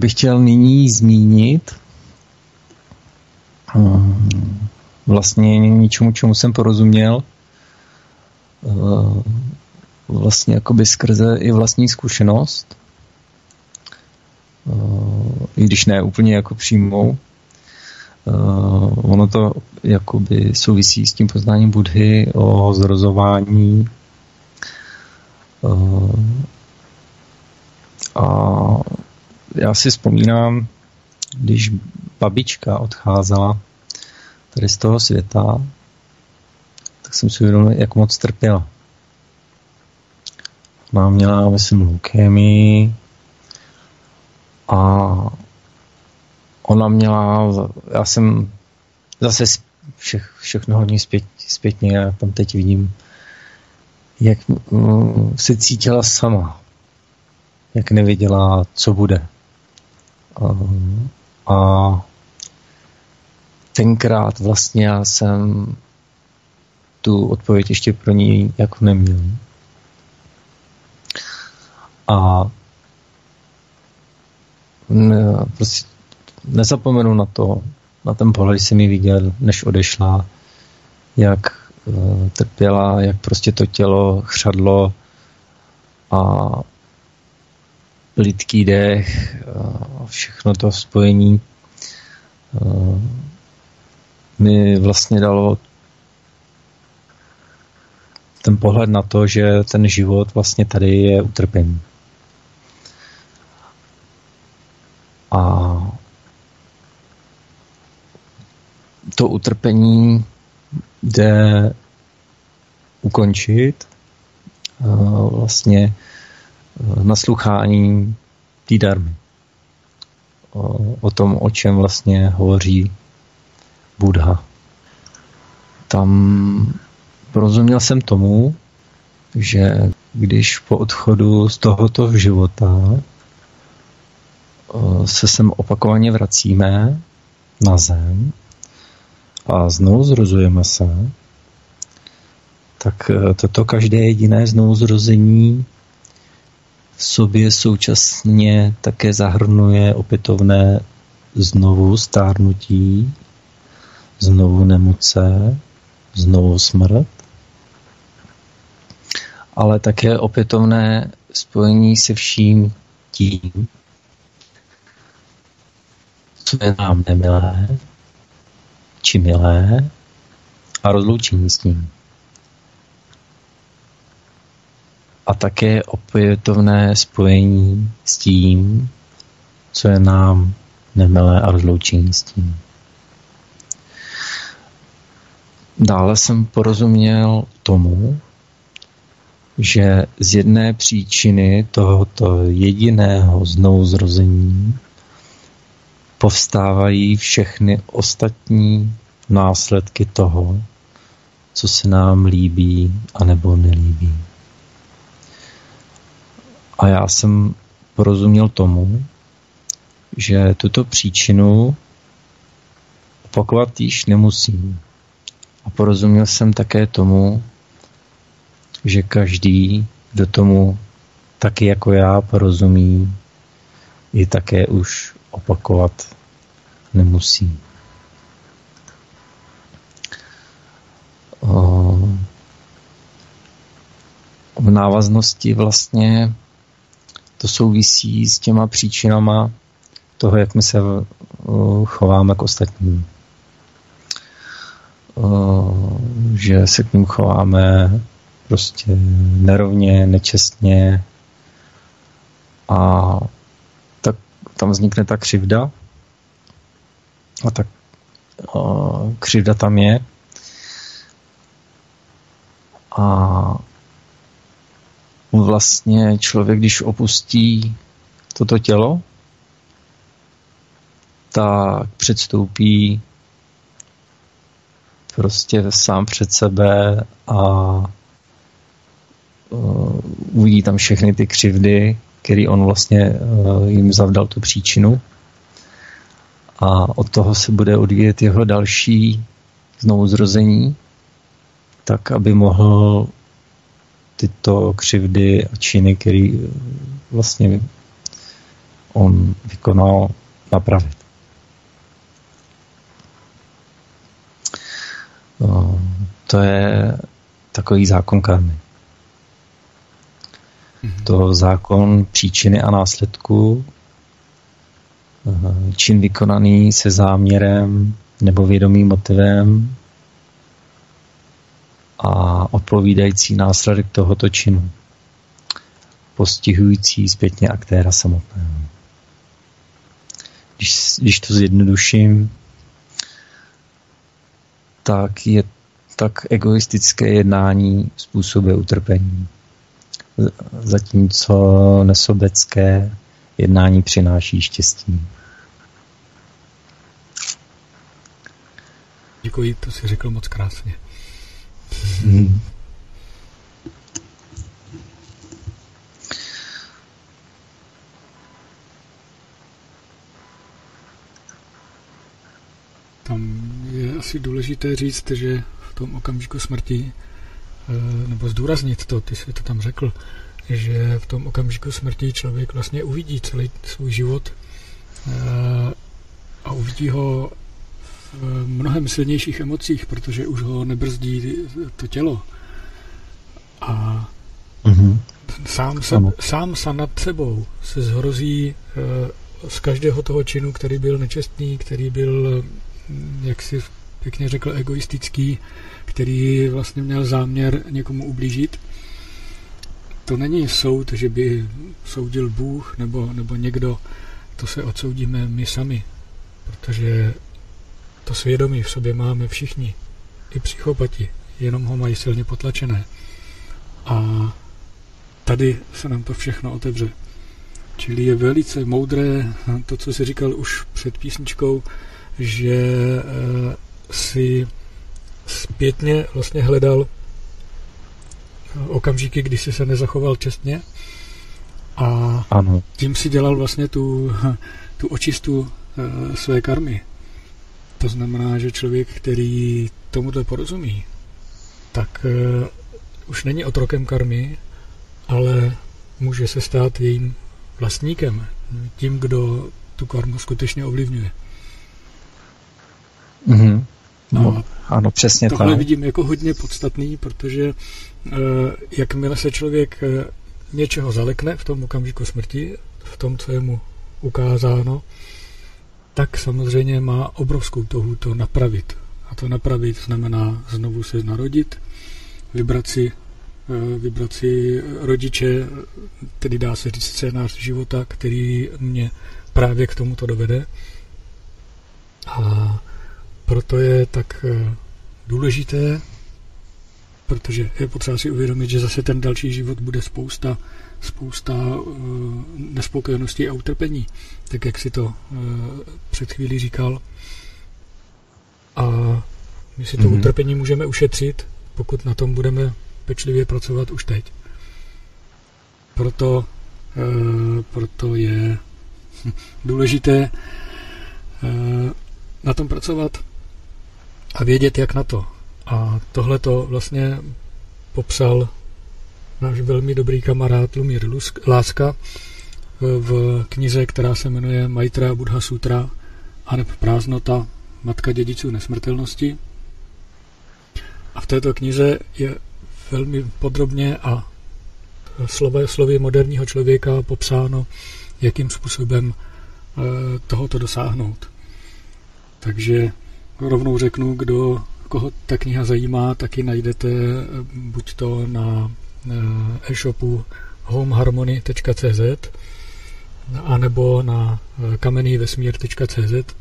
Bych chtěl nyní zmínit hm, vlastně něčemu, čemu jsem porozuměl hm, vlastně jakoby skrze i vlastní zkušenost hm, i když ne úplně jako přímou ono to jakoby souvisí s tím poznáním Budhy o zrozování a já si vzpomínám, když babička odcházela tady z toho světa, tak jsem si uvědomil, jak moc trpěla. Ona měla, myslím, leukémii a ona měla, já jsem zase vše, všechno hodně zpět, zpětně, já tam teď vidím, jak mm, se cítila sama, jak nevěděla, co bude. A tenkrát vlastně já jsem tu odpověď ještě pro ní jako neměl. A ne, prostě nezapomenu na to, na ten pohled jsem ji viděl, než odešla, jak uh, trpěla, jak prostě to tělo chřadlo a lidský dech, všechno to spojení mi vlastně dalo ten pohled na to, že ten život vlastně tady je utrpení. A to utrpení jde ukončit vlastně naslouchání té darmy. O, o tom, o čem vlastně hovoří Buddha. Tam porozuměl jsem tomu, že když po odchodu z tohoto života se sem opakovaně vracíme na zem a znovu zrozujeme se, tak e, toto každé jediné znovu zrození v sobě současně také zahrnuje opětovné znovu stárnutí, znovu nemoce, znovu smrt, ale také opětovné spojení se vším tím, co je nám nemilé, či milé a rozloučení s ním. A také opětovné spojení s tím, co je nám nemilé a rozloučení s tím. Dále jsem porozuměl tomu, že z jedné příčiny tohoto jediného znovuzrození povstávají všechny ostatní následky toho, co se nám líbí a nebo nelíbí. A já jsem porozuměl tomu, že tuto příčinu opakovat již nemusím. A porozuměl jsem také tomu, že každý, kdo tomu taky jako já porozumí, ji také už opakovat nemusí. V návaznosti vlastně to souvisí s těma příčinama toho, jak my se uh, chováme k ostatním. Uh, že se k ním chováme prostě nerovně, nečestně a tak tam vznikne ta křivda a tak křivda tam je a vlastně člověk, když opustí toto tělo, tak předstoupí prostě sám před sebe a uh, uvidí tam všechny ty křivdy, který on vlastně uh, jim zavdal tu příčinu. A od toho se bude odvíjet jeho další znovu zrození, tak aby mohl tyto křivdy a činy, které vlastně on vykonal, napravit. No, to je takový zákon karmy. Mm-hmm. To zákon příčiny a následku, eh, čin vykonaný se záměrem nebo vědomým motivem a odpovídající následek tohoto činu, postihující zpětně aktéra samotného. Když, když to zjednoduším, tak je tak egoistické jednání způsobuje utrpení. Zatímco nesobecké jednání přináší štěstí. Děkuji, to si řekl moc krásně. Tam je asi důležité říct, že v tom okamžiku smrti, eh, nebo zdůraznit to, ty jsi to tam řekl, že v tom okamžiku smrti člověk vlastně uvidí celý svůj život eh, a uvidí ho mnohem silnějších emocích, protože už ho nebrzdí to tělo. A mm-hmm. sám, se, sám sa nad sebou se zhrozí eh, z každého toho činu, který byl nečestný, který byl jak si pěkně řekl, egoistický, který vlastně měl záměr někomu ublížit. To není soud, že by soudil Bůh nebo, nebo někdo, to se odsoudíme my sami, protože to svědomí v sobě máme všichni, i psychopati, jenom ho mají silně potlačené. A tady se nám to všechno otevře. Čili je velice moudré to, co si říkal už před písničkou, že eh, si zpětně vlastně hledal okamžiky, kdy si se nezachoval čestně a ano. tím si dělal vlastně tu, tu očistu eh, své karmy. To znamená, že člověk, který tomuto porozumí, tak uh, už není otrokem karmy, ale může se stát jejím vlastníkem, tím, kdo tu karmu skutečně ovlivňuje. Mm-hmm. No, ano, přesně tohle tak. vidím jako hodně podstatný, protože uh, jakmile se člověk uh, něčeho zalekne v tom okamžiku smrti, v tom, co je mu ukázáno, tak samozřejmě má obrovskou touhu to napravit. A to napravit znamená znovu se narodit, vybrat si, uh, vybrat si rodiče, tedy dá se říct scénář života, který mě právě k tomuto dovede. A proto je tak eh, důležité, protože je potřeba si uvědomit, že zase ten další život bude spousta, spousta uh, nespokojenosti a utrpení, tak jak si to uh, před chvílí říkal. A my si to mm-hmm. utrpení můžeme ušetřit, pokud na tom budeme pečlivě pracovat už teď. Proto, uh, proto je *laughs* důležité uh, na tom pracovat a vědět, jak na to. A tohle to vlastně popsal náš velmi dobrý kamarád Lumír Láska v knize, která se jmenuje Maitra Buddha Sutra a neb prázdnota Matka dědiců nesmrtelnosti. A v této knize je velmi podrobně a slovy, slovy moderního člověka popsáno, jakým způsobem eh, tohoto dosáhnout. Takže rovnou řeknu, kdo koho ta kniha zajímá, taky najdete buď to na e-shopu homeharmony.cz anebo na kamenývesmír.cz.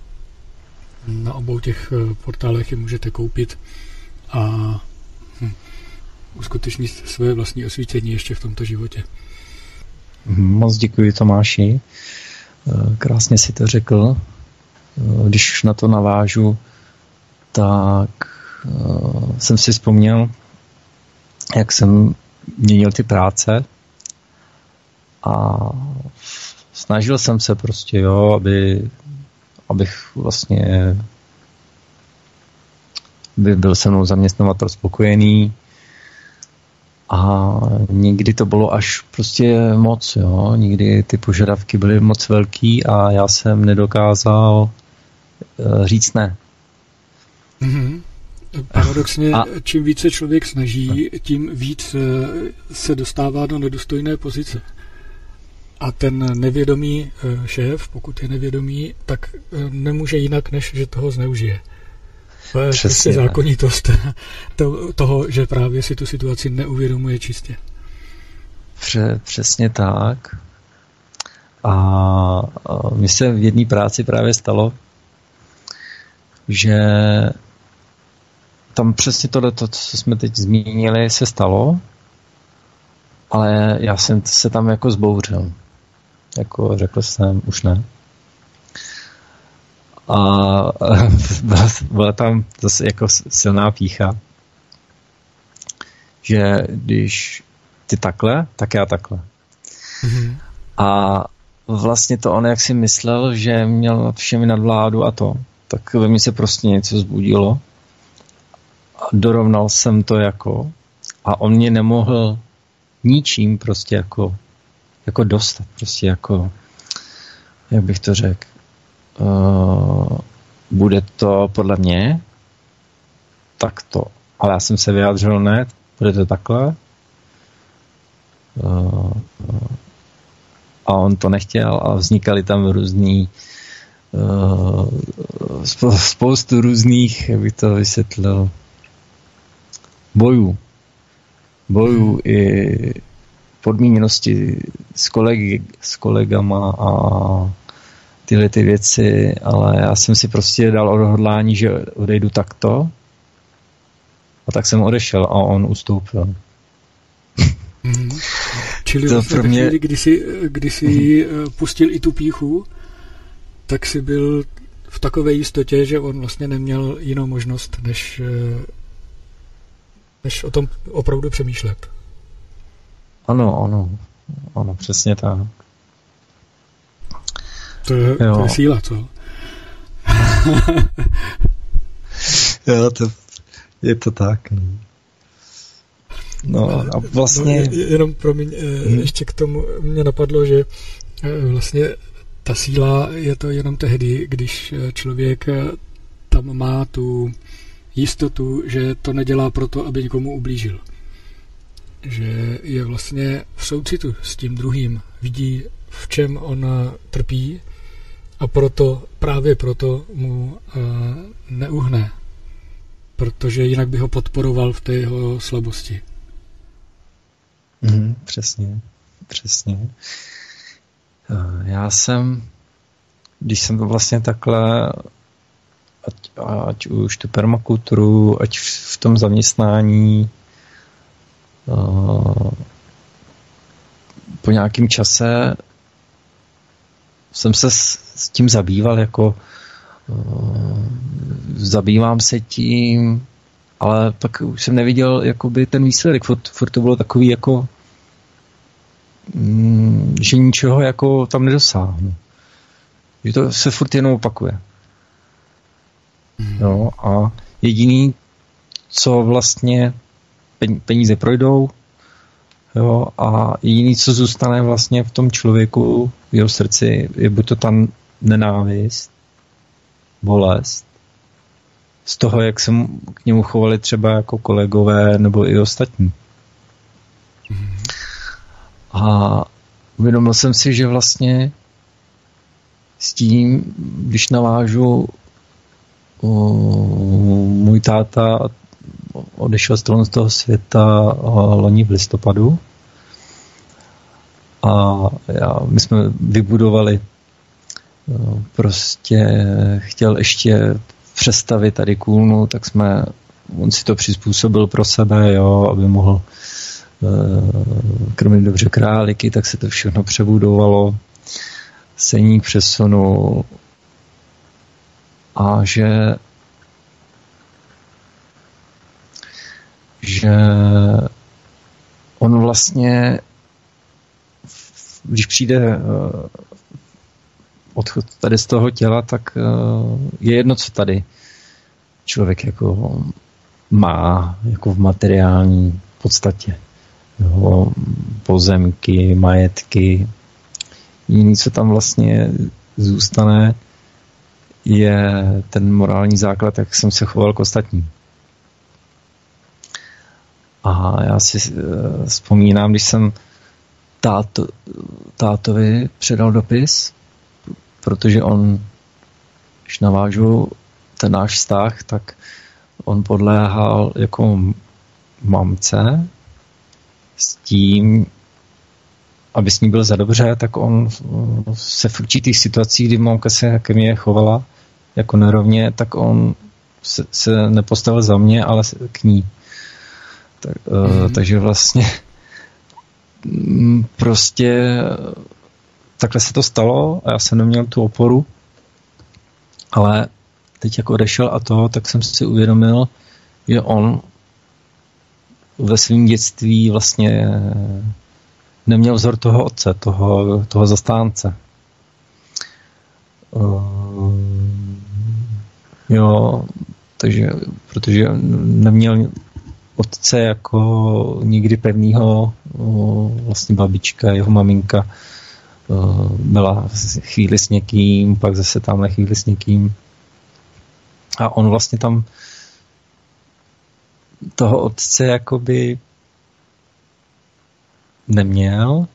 Na obou těch portálech je můžete koupit a hm, uskutečnit své vlastní osvícení ještě v tomto životě. Moc děkuji Tomáši. Krásně si to řekl. Když na to navážu, tak jsem si vzpomněl, jak jsem měnil ty práce a snažil jsem se prostě, jo, aby, abych vlastně by byl se mnou zaměstnavatel spokojený a někdy to bylo až prostě moc, jo, někdy ty požadavky byly moc velký a já jsem nedokázal uh, říct ne. Mm-hmm. Paradoxně, a... čím více člověk snaží, tím víc eh, se dostává do nedostojné pozice. A ten nevědomý eh, šéf, pokud je nevědomý, tak eh, nemůže jinak, než že toho zneužije. To je Přesně zákonitost *laughs* toho, že právě si tu situaci neuvědomuje čistě. Pře, přesně tak. A, a mi se v jedné práci právě stalo, že tam přesně tohle, to, co jsme teď zmínili, se stalo, ale já jsem se tam jako zbouřil. Jako řekl jsem, už ne. A *laughs* byla, byla tam zase jako silná pícha, že když ty takhle, tak já takhle. Mm-hmm. A vlastně to on, jak si myslel, že měl nad všemi nadvládu a to, tak ve mně se prostě něco zbudilo dorovnal jsem to jako a on mě nemohl ničím prostě jako, jako dostat, prostě jako, jak bych to řekl, uh, bude to podle mě takto, ale já jsem se vyjádřil ne, bude to takhle uh, a on to nechtěl a vznikaly tam různý uh, spoustu různých, jak bych to vysvětlil, bojů. Bojů i podmíněnosti s, kolegy, s kolegama a tyhle ty věci, ale já jsem si prostě dal odhodlání, že odejdu takto a tak jsem odešel a on ustoupil. Hmm. Čili to vlastně pro mě... chvíli, kdy jsi, kdy jsi hmm. pustil i tu píchu, tak si byl v takové jistotě, že on vlastně neměl jinou možnost, než eh, než o tom opravdu přemýšlet. Ano, ano, ano, přesně tak. To je, to je síla, co? *laughs* jo, to, je to tak. No. No a vlastně... No, jenom promiň, hmm. ještě k tomu mě napadlo, že eh, vlastně ta síla je to jenom tehdy, když eh, člověk tam má tu jistotu, že to nedělá proto, aby někomu ublížil. Že je vlastně v soucitu s tím druhým, vidí, v čem ona trpí a proto, právě proto mu uh, neuhne, protože jinak by ho podporoval v té jeho slabosti. Mm, přesně, přesně. Eh, já jsem, když jsem to vlastně takhle ať, ať už tu permakulturu, ať v tom zaměstnání po nějakém čase jsem se s, s tím zabýval jako uh, zabývám se tím, ale pak už jsem neviděl jakoby ten výsledek, furt, furt to bylo takový jako mm, že ničeho jako tam nedosáhnu. Že to se furt jenom opakuje. Mm. Jo, a jediný, co vlastně peníze projdou, jo, a jediný, co zůstane vlastně v tom člověku, v jeho srdci, je buď to tam nenávist, bolest, z toho, jak se k němu chovali třeba jako kolegové nebo i ostatní. A uvědomil jsem si, že vlastně s tím, když navážu můj táta odešel z toho, světa loni v listopadu a já, my jsme vybudovali prostě chtěl ještě přestavit tady kůlnu, tak jsme, on si to přizpůsobil pro sebe, jo, aby mohl krmit dobře králíky, tak se to všechno přebudovalo. Seník přesunul a že že on vlastně když přijde eh, odchod tady z toho těla, tak eh, je jedno, co tady člověk jako má jako v materiální podstatě. Jo, pozemky, majetky. Jiný, co tam vlastně zůstane, je ten morální základ, jak jsem se choval k ostatním. A já si uh, vzpomínám, když jsem táto, tátovi předal dopis, protože on, když navážu ten náš vztah, tak on podléhal jako mamce s tím, aby s ní byl za dobře, tak on se v určitých situacích, kdy mamka se ke mně chovala jako nerovně, tak on se, se nepostavil za mě, ale k ní. Tak, mm-hmm. uh, takže vlastně mm, prostě takhle se to stalo a já jsem neměl tu oporu, ale teď jako odešel a to, tak jsem si uvědomil, že on ve svém dětství vlastně neměl vzor toho otce, toho, toho zastánce. Uh, jo, takže, protože neměl otce jako nikdy pevnýho, vlastně babička, jeho maminka byla chvíli s někým, pak zase tamhle chvíli s někým. A on vlastně tam toho otce jakoby neměl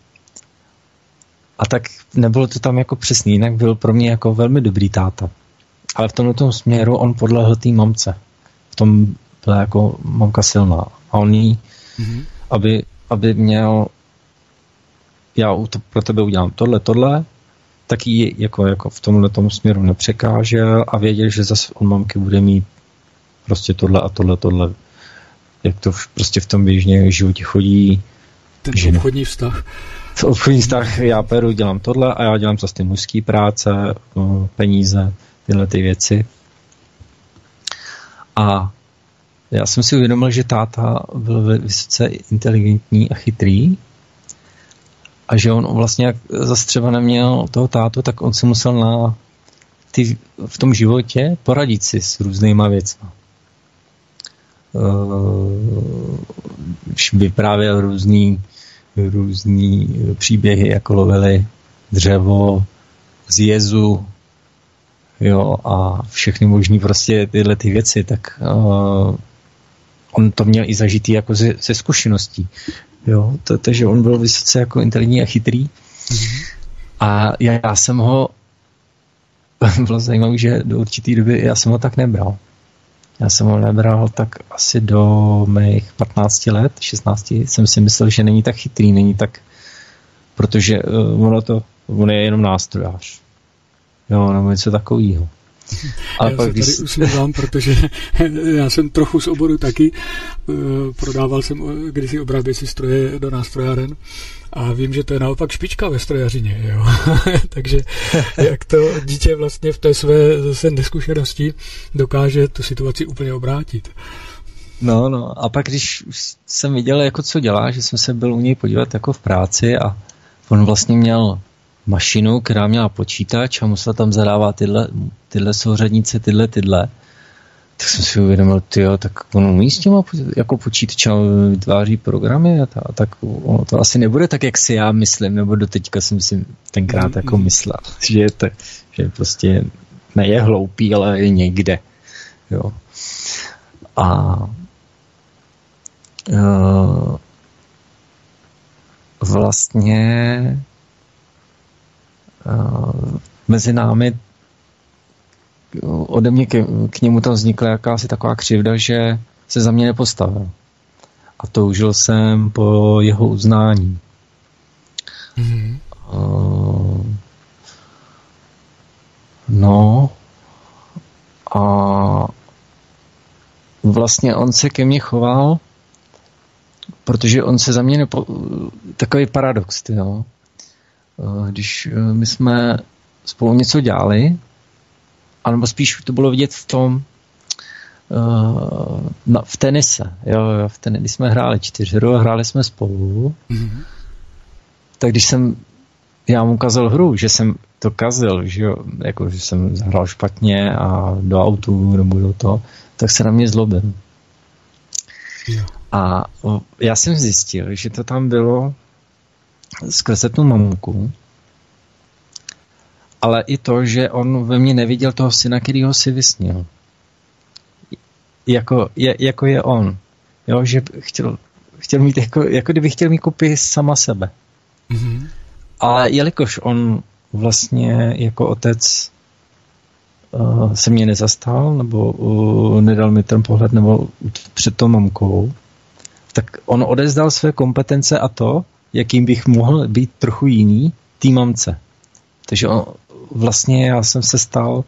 a tak nebylo to tam jako přesný, jinak byl pro mě jako velmi dobrý táta. Ale v tomto směru on podlehl té mamce. V tom byla jako mamka silná. A on jí, mm-hmm. aby, aby měl já to pro tebe udělám tohle, tohle, tak jí jako, jako v tomhle tom směru nepřekážel a věděl, že zase od mamky bude mít prostě tohle a tohle, tohle. Jak to v, prostě v tom běžně životě chodí. Ten že obchodní vztah. V obchodní vztah já peru, dělám tohle a já dělám zase ty mužské práce, no, peníze, tyhle ty věci. A já jsem si uvědomil, že táta byl vysoce inteligentní a chytrý a že on vlastně jak zase třeba neměl toho tátu, tak on si musel na ty, v tom životě poradit si s různýma věcmi. Uh, vyprávěl různý, různý příběhy, jako lovili dřevo z jezu, jo, a všechny možné prostě tyhle ty věci, tak uh, on to měl i zažitý jako ze, ze zkušeností. Jo, to, takže on byl vysoce jako inteligentní a chytrý. A já, já jsem ho, *laughs* bylo zajímavé, že do určité doby já jsem ho tak nebral. Já jsem ho nebral tak asi do mých 15 let, 16 jsem si myslel, že není tak chytrý, není tak, protože uh, ono to, on je jenom nástrojář. Jo, nebo něco takového. A já pak, se tady usmívám, protože *laughs* já jsem trochu z oboru taky. Eh, prodával jsem kdysi obráběcí stroje do nástrojáren a vím, že to je naopak špička ve strojařině. Jo? *laughs* Takže *laughs* jak to dítě vlastně v té své zase neskušenosti dokáže tu situaci úplně obrátit. No, no. A pak, když jsem viděl, jako co dělá, že jsem se byl u něj podívat jako v práci a on vlastně měl mašinu, která měla počítač a musela tam zadávat tyhle, tyhle souřadnice, tyhle, tyhle. Tak jsem si uvědomil, tyjo, tak on umí s těma jako počítačem vytváří programy a, ta, a tak ono to asi nebude tak, jak si já myslím, nebo do teďka jsem si tenkrát jako myslel, *laughs* že je, to, že prostě ne je hloupý, ale je někde. Jo. A uh, vlastně mezi námi ode mě k, k němu tam vznikla jakási taková křivda, že se za mě nepostavil. A toužil jsem po jeho uznání. Mm-hmm. Uh, no a vlastně on se ke mně choval, protože on se za mě nepo... Takový paradox, ty jo. Uh, když uh, my jsme spolu něco dělali, anebo spíš to bylo vidět v tom, uh, na, v tenise, jo, jo, v tenise, když jsme hráli čtyřhru a hráli jsme spolu, mm-hmm. tak když jsem, já mu ukázal hru, že jsem to kazil, že jo, jako, že jsem hrál špatně a do autu nebo do toho, tak se na mě zlobil. Jo. A já jsem zjistil, že to tam bylo skrze tu mamku, ale i to, že on ve mně neviděl toho syna, který ho si vysnil. Jako je, jako je on. Jo, že chtěl, chtěl mít jako, jako kdyby chtěl mít kopii sama sebe. Mm-hmm. Ale jelikož on vlastně jako otec uh, se mě nezastal, nebo uh, nedal mi ten pohled, nebo před tou mamkou, tak on odezdal své kompetence a to, jakým bych mohl být trochu jiný, té mamce. Takže on, vlastně já jsem se stal,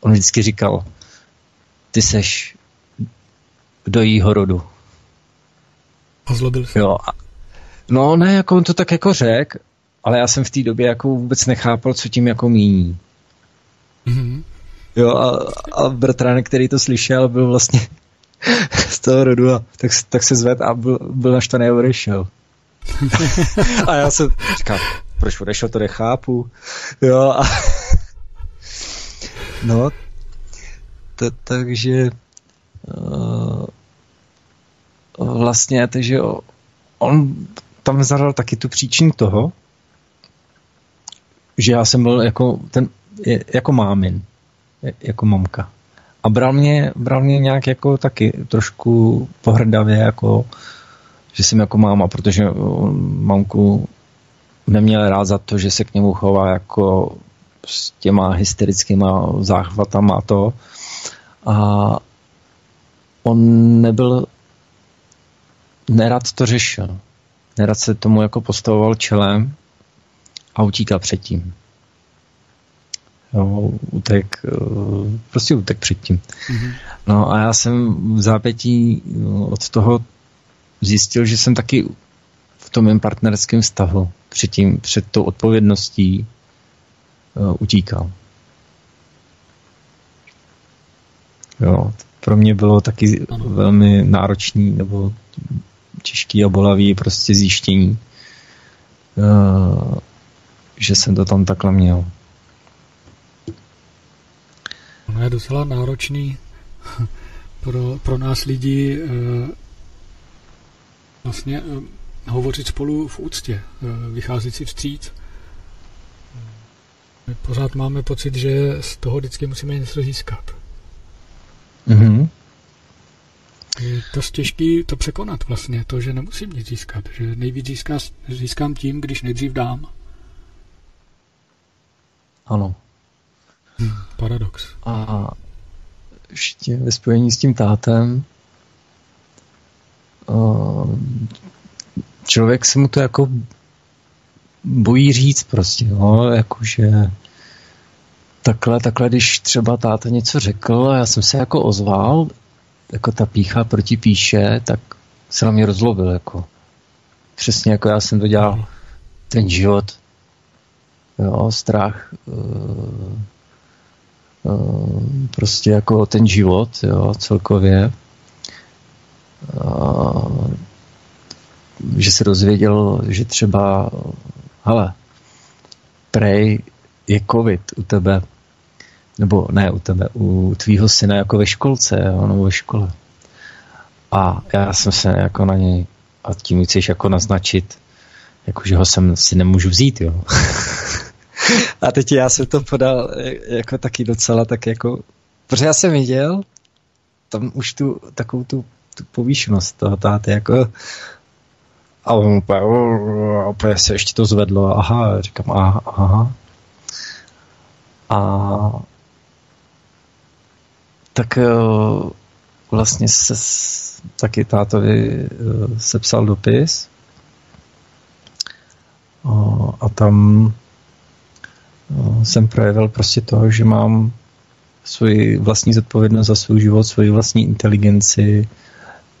on vždycky říkal, ty seš do jího rodu. A zlobil se. Jo. No ne, jako on to tak jako řek, ale já jsem v té době jako vůbec nechápal, co tím jako míní. Mm-hmm. Jo a, a bratránek, který to slyšel, byl vlastně *laughs* z toho rodu a tak, tak se zved a byl, byl naštvaný a odešel. *laughs* a já jsem říkal, proč odešel, to nechápu. Jo a *laughs* no, t- takže uh, vlastně, takže on tam zadal taky tu příčinu toho, že já jsem byl jako, ten, jako mámin, jako mamka. A bral mě, bral mě nějak jako taky trošku pohrdavě, jako, že jsem jako máma, protože mamku neměl rád za to, že se k němu chová jako s těma hysterickýma záchvatama a to. A on nebyl, nerad to řešil. Nerad se tomu jako postavoval čelem a utíkal předtím. Jo, utek, eh, prostě utek předtím. Mm-hmm. No a já jsem v zápětí no, od toho zjistil, že jsem taky v tom mém partnerském vztahu předtím, před tou odpovědností uh, utíkal. Jo, pro mě bylo taky velmi náročný nebo těžký a bolavý prostě zjištění, uh, že jsem to tam takhle měl. Ono je docela náročný *laughs* pro, pro nás lidi uh, vlastně uh, hovořit spolu v úctě, vycházet si vstříc. My pořád máme pocit, že z toho vždycky musíme něco získat. Mm-hmm. Je to těžký to překonat vlastně, to, že nemusím nic získat, že nejvíc získá, získám tím, když nejdřív dám. Ano. Hmm, paradox. A ještě ve spojení s tím tátem člověk se mu to jako bojí říct prostě, no, jakože takhle, takhle, když třeba táta něco řekl a já jsem se jako ozval, jako ta pícha proti píše, tak se na mě rozlobil, jako. Přesně jako já jsem to dělal ten život. Jo, strach. Uh, uh, prostě jako ten život, jo, celkově. Uh, že se dozvěděl, že třeba, hele, prej je covid u tebe, nebo ne u tebe, u tvýho syna jako ve školce, jo, nebo ve škole. A já jsem se jako na něj, a tím chceš jako naznačit, jako že ho sem si nemůžu vzít, jo. *laughs* a teď já jsem to podal jako taky docela tak jako, protože já jsem viděl tam už tu takovou tu, tu povýšenost toho táty, jako a on úplně, se ještě to zvedlo, aha, říkám, aha, aha. A tak vlastně se taky tátovi sepsal dopis a tam jsem projevil prostě to, že mám svoji vlastní zodpovědnost za svůj život, svoji vlastní inteligenci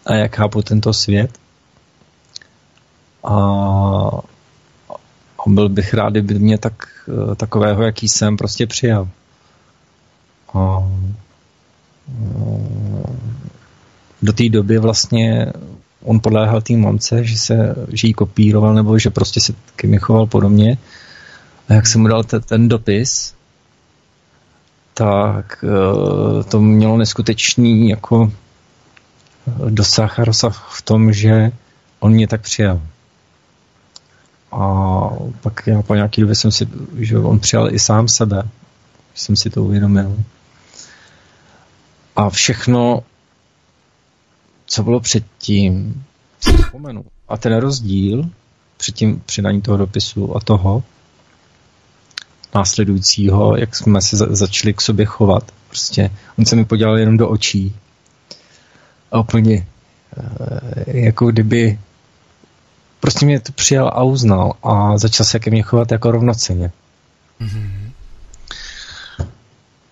a jak chápu tento svět. A, byl bych rád, kdyby mě tak, takového, jaký jsem, prostě přijal. A, do té doby vlastně on podléhal té mamce, že, se, že jí kopíroval nebo že prostě se ke mně choval podobně. A jak jsem mu dal te, ten dopis, tak uh, to mělo neskutečný jako dosah a rozsah v tom, že on mě tak přijal. A pak já po nějaký době jsem si, že on přijal i sám sebe, jsem si to uvědomil. A všechno, co bylo předtím, si vzpomenu. A ten rozdíl před tím přidaní toho dopisu a toho následujícího, jak jsme se za, začali k sobě chovat. Prostě on se mi podělal jenom do očí. A úplně e, jako kdyby prostě mě to přijal a uznal a začal se ke mně chovat jako rovnoceně. Mm-hmm.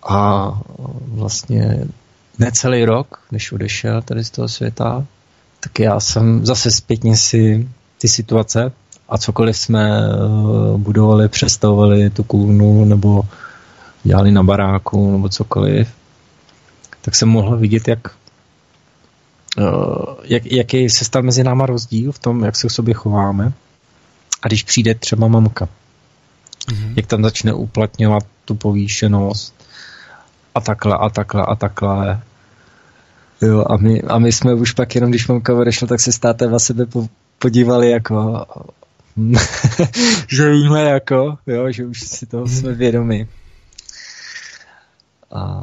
A vlastně necelý rok, než odešel tady z toho světa, tak já jsem zase zpětně si ty situace a cokoliv jsme eh, budovali, přestavovali tu kůlnu nebo dělali na baráku nebo cokoliv, tak jsem mohl vidět, jak, eh, jak, jaký se stal mezi náma rozdíl v tom, jak se k sobě chováme. A když přijde třeba mamka, mm-hmm. jak tam začne uplatňovat tu povýšenost a takhle a takhle a takhle Jo, a my, a my jsme už pak jenom, když mamka odešla, tak se státe na sebe po, podívali jako *laughs* že víme jako, jo, že už si toho jsme vědomi. A...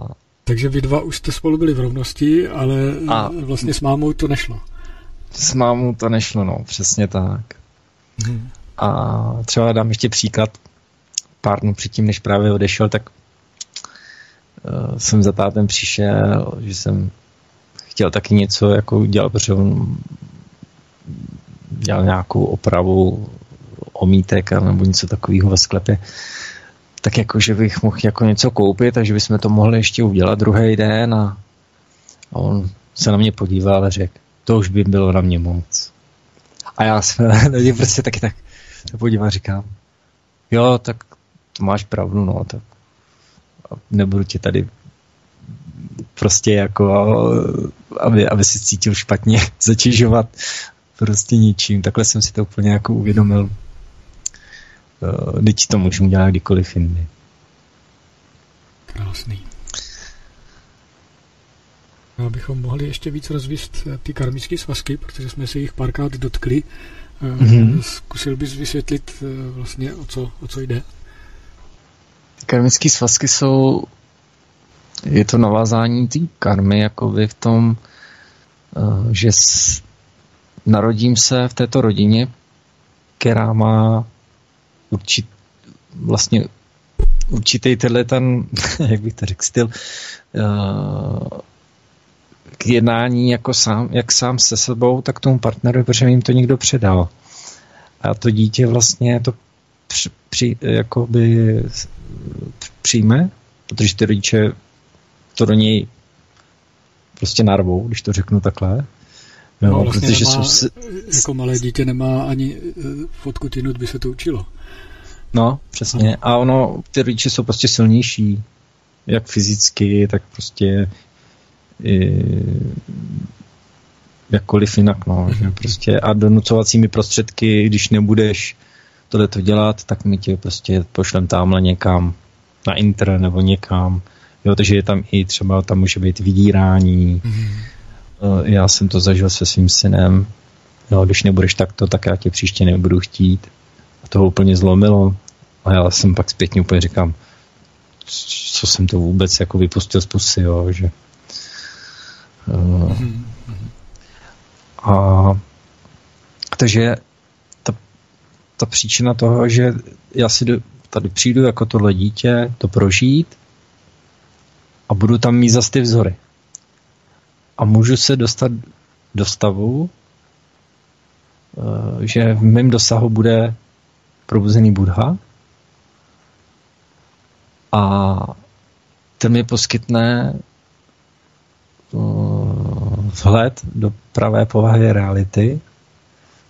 Takže vy dva už jste spolu byli v rovnosti, ale a... vlastně s mámou to nešlo. S mámou to nešlo, no, přesně tak. Hmm. A třeba dám ještě příklad. Pár dnů předtím, než právě odešel, tak uh, jsem za tátem přišel, že jsem chtěl taky něco jako udělat, protože on dělal nějakou opravu omítek nebo něco takového ve sklepě, tak jako, že bych mohl jako něco koupit, takže bychom to mohli ještě udělat druhý den a, a on se na mě podíval a řekl, to už by bylo na mě moc. A já jsem *laughs* na něj prostě taky tak se podíval a říkám, jo, tak to máš pravdu, no, tak nebudu tě tady prostě jako, aby, aby si cítil špatně, *laughs* zatěžovat prostě ničím. Takhle jsem si to úplně jako uvědomil. Teď to můžu dělat kdykoliv jindy. Krásný. No, abychom mohli ještě víc rozvíst eh, ty karmické svazky, protože jsme se jich párkrát dotkli. Mm-hmm. Zkusil bys vysvětlit eh, vlastně, o co, o co jde? Ty karmické svazky jsou je to navázání té karmy, jakoby v tom, že s, narodím se v této rodině, která má určit, vlastně určitý tenhle ten, *laughs* jak bych to řekl, styl uh, k jednání jako sám, jak sám se sebou, tak tomu partnerovi, protože jim to někdo předal. A to dítě vlastně to při, při, jakoby přijme, protože ty rodiče to do něj prostě narvou, když to řeknu takhle. No, no vlastně protože nemá, jsou... jako malé dítě nemá ani eh, fotku tinut, by se to učilo. No, přesně. A ono, ty rodiče jsou prostě silnější, jak fyzicky, tak prostě i, jakkoliv jinak, no. Že prostě a donucovacími prostředky, když nebudeš tohle to dělat, tak my tě prostě pošlem tamhle někam na inter nebo někam. Jo, takže je tam i třeba, tam může být vydírání. Mm-hmm. Já jsem to zažil se svým synem. Jo, když nebudeš takto, tak já tě příště nebudu chtít. A to ho úplně zlomilo. A já jsem pak zpětně úplně říkám, co jsem to vůbec jako vypustil z pusy, jo, že uh, a takže ta, ta příčina toho, že já si do, tady přijdu jako tohle dítě to prožít a budu tam mít zase ty vzory. a můžu se dostat do stavu, eh, že v mém dosahu bude probuzený Buddha a ten mi poskytne eh, vhled do pravé povahy reality,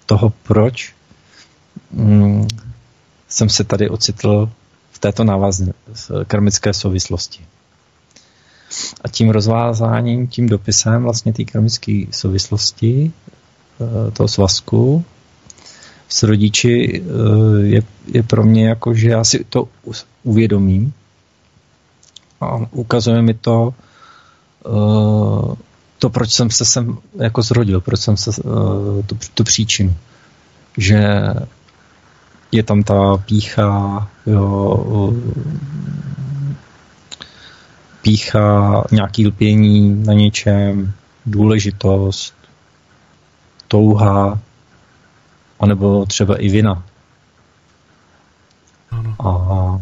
toho, proč mm, jsem se tady ocitl v této návazné karmické souvislosti. A tím rozvázáním, tím dopisem vlastně té karmické souvislosti eh, toho svazku s rodiči eh, je, je pro mě jako, že já si to uvědomím a ukazuje mi to eh, to, proč jsem se sem jako zrodil, proč jsem se tu, tu příčinu. Že je tam ta pícha, jo, pícha, nějaký lpění na něčem, důležitost, touha, anebo třeba i vina. Ano. A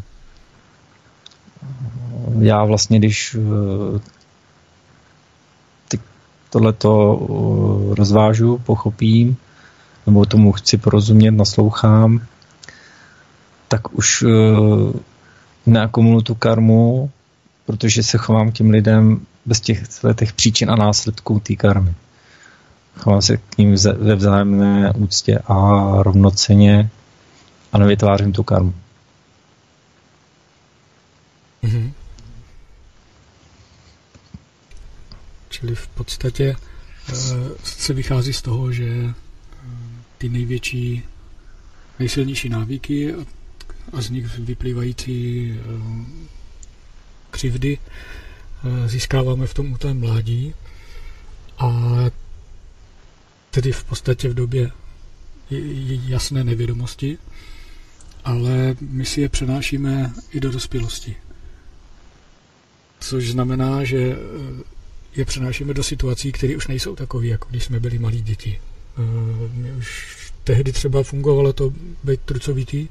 já vlastně, když eh, tohleto eh, rozvážu, pochopím, nebo tomu chci porozumět, naslouchám, tak už uh, neakumuluji tu karmu, protože se chovám k těm lidem bez těch, těch příčin a následků té karmy. Chovám se k ním ve vzájemné úctě a rovnoceně a nevytvářím tu karmu. Mm-hmm. Čili v podstatě uh, se vychází z toho, že uh, ty největší, nejsilnější návyky a z nich vyplývající eh, křivdy eh, získáváme v tom útlém mládí a tedy v podstatě v době jasné nevědomosti, ale my si je přenášíme i do dospělosti. Což znamená, že eh, je přenášíme do situací, které už nejsou takové, jako když jsme byli malí děti. My už tehdy třeba fungovalo to být trucovitý,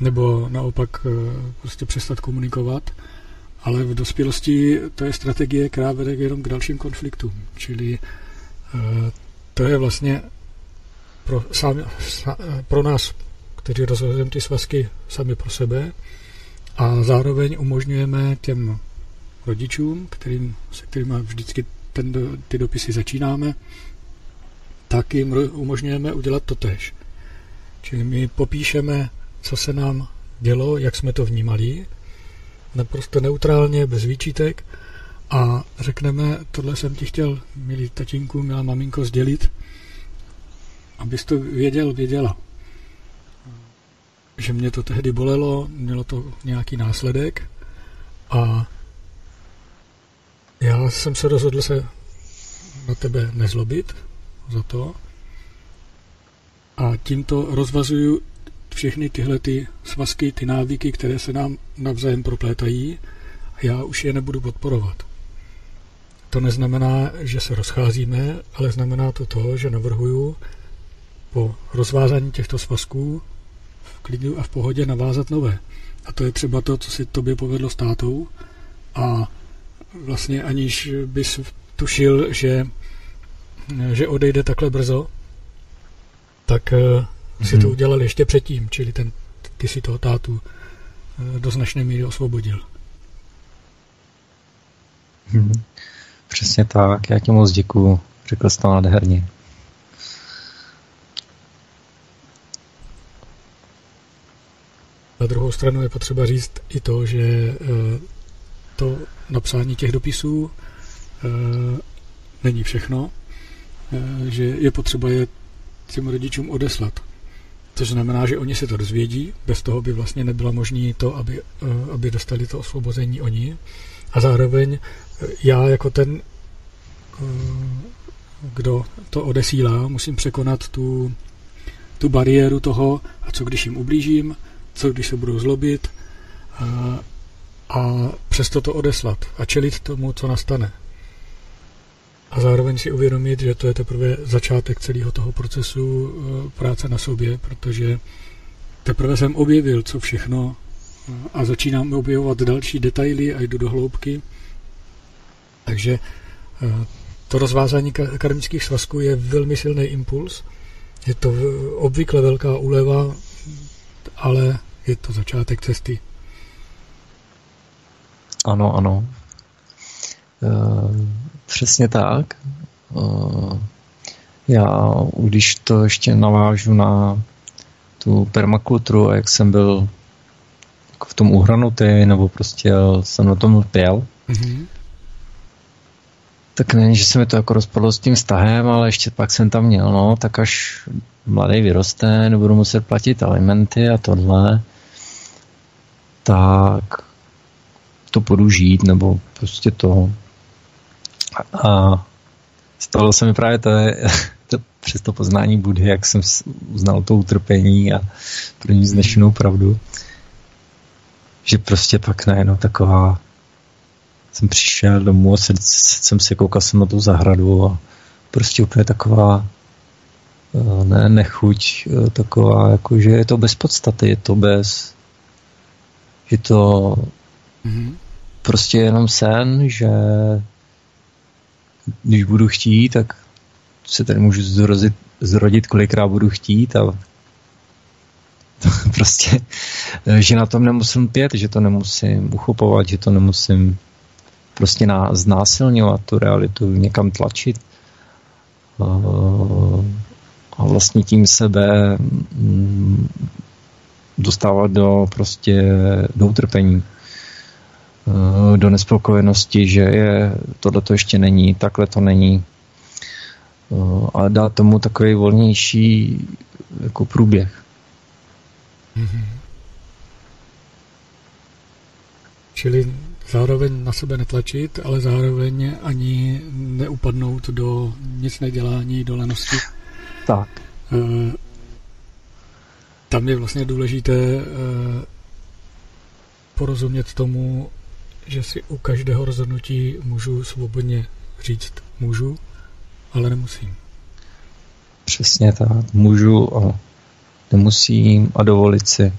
nebo naopak eh, prostě přestat komunikovat. Ale v dospělosti to je strategie, která vede jenom k dalším konfliktům. Čili eh, to je vlastně pro, sami, pro nás, kteří rozhodujeme ty svazky sami pro sebe a zároveň umožňujeme těm rodičům, kterým, se kterými vždycky ten, ty dopisy začínáme, tak jim umožňujeme udělat to tež. Čili my popíšeme co se nám dělo, jak jsme to vnímali, naprosto neutrálně, bez výčitek a řekneme, tohle jsem ti chtěl, milý tatínku, milá maminko, sdělit, abys to věděl, věděla. Že mě to tehdy bolelo, mělo to nějaký následek a já jsem se rozhodl se na tebe nezlobit za to a tímto rozvazuju všechny tyhle ty svazky, ty návyky, které se nám navzájem proplétají a já už je nebudu podporovat. To neznamená, že se rozcházíme, ale znamená to to, že navrhuju po rozvázání těchto svazků v klidu a v pohodě navázat nové. A to je třeba to, co si tobě povedlo s tátou a vlastně aniž bys tušil, že, že odejde takhle brzo, tak eh, si to udělal ještě předtím, čili ten, ty si toho tátu eh, do značné míry osvobodil. Hmm. Přesně tak, já ti moc děkuju, řekl jsi to nádherně. Na druhou stranu je potřeba říct i to, že eh, to napsání těch dopisů eh, není všechno, že je potřeba je těm rodičům odeslat. Což znamená, že oni se to dozvědí, bez toho by vlastně nebylo možné to, aby, eh, aby dostali to osvobození oni. A zároveň já jako ten, kdo to odesílá, musím překonat tu, tu bariéru toho, a co když jim ublížím, co když se budou zlobit, a přesto to odeslat a čelit tomu, co nastane a zároveň si uvědomit, že to je teprve začátek celého toho procesu eh, práce na sobě, protože teprve jsem objevil, co všechno eh, a začínám objevovat další detaily a jdu do hloubky. Takže eh, to rozvázání karmických svazků je velmi silný impuls. Je to obvykle velká úleva, ale je to začátek cesty. Ano, ano. E, přesně tak. E, já, když to ještě navážu na tu permakulturu, jak jsem byl v tom uhranutý, nebo prostě jsem na tom lpěl, mm-hmm. tak není, že se mi to jako rozpadlo s tím vztahem, ale ještě pak jsem tam měl, no, tak až mladý vyroste, nebudu muset platit alimenty a tohle, tak to budu žít, nebo prostě to. A stalo se mi právě to, *laughs* to přes to poznání Budhy, jak jsem uznal to utrpení a pro ní znešenou pravdu, že prostě pak najednou taková jsem přišel domů a jsem se koukal jsem na tu zahradu a prostě úplně taková eh, ne, nechuť, eh, taková, jako, že je to bez podstaty, je to bez, je to mm-hmm. Prostě jenom sen, že když budu chtít, tak se tady můžu zrozit, zrodit, kolikrát budu chtít a *laughs* prostě, že na tom nemusím pět, že to nemusím uchopovat, že to nemusím prostě na, znásilňovat tu realitu, někam tlačit. A vlastně tím sebe mm, dostávat do prostě do utrpení do nespokojenosti, že je tohle to ještě není, takhle to není a dát tomu takový volnější jako průběh. Mm-hmm. Čili zároveň na sebe netlačit, ale zároveň ani neupadnout do nic nedělání, do lenosti. Tak. E, tam je vlastně důležité e, porozumět tomu, že si u každého rozhodnutí můžu svobodně říct můžu, ale nemusím. Přesně tak. Můžu a nemusím a dovolit si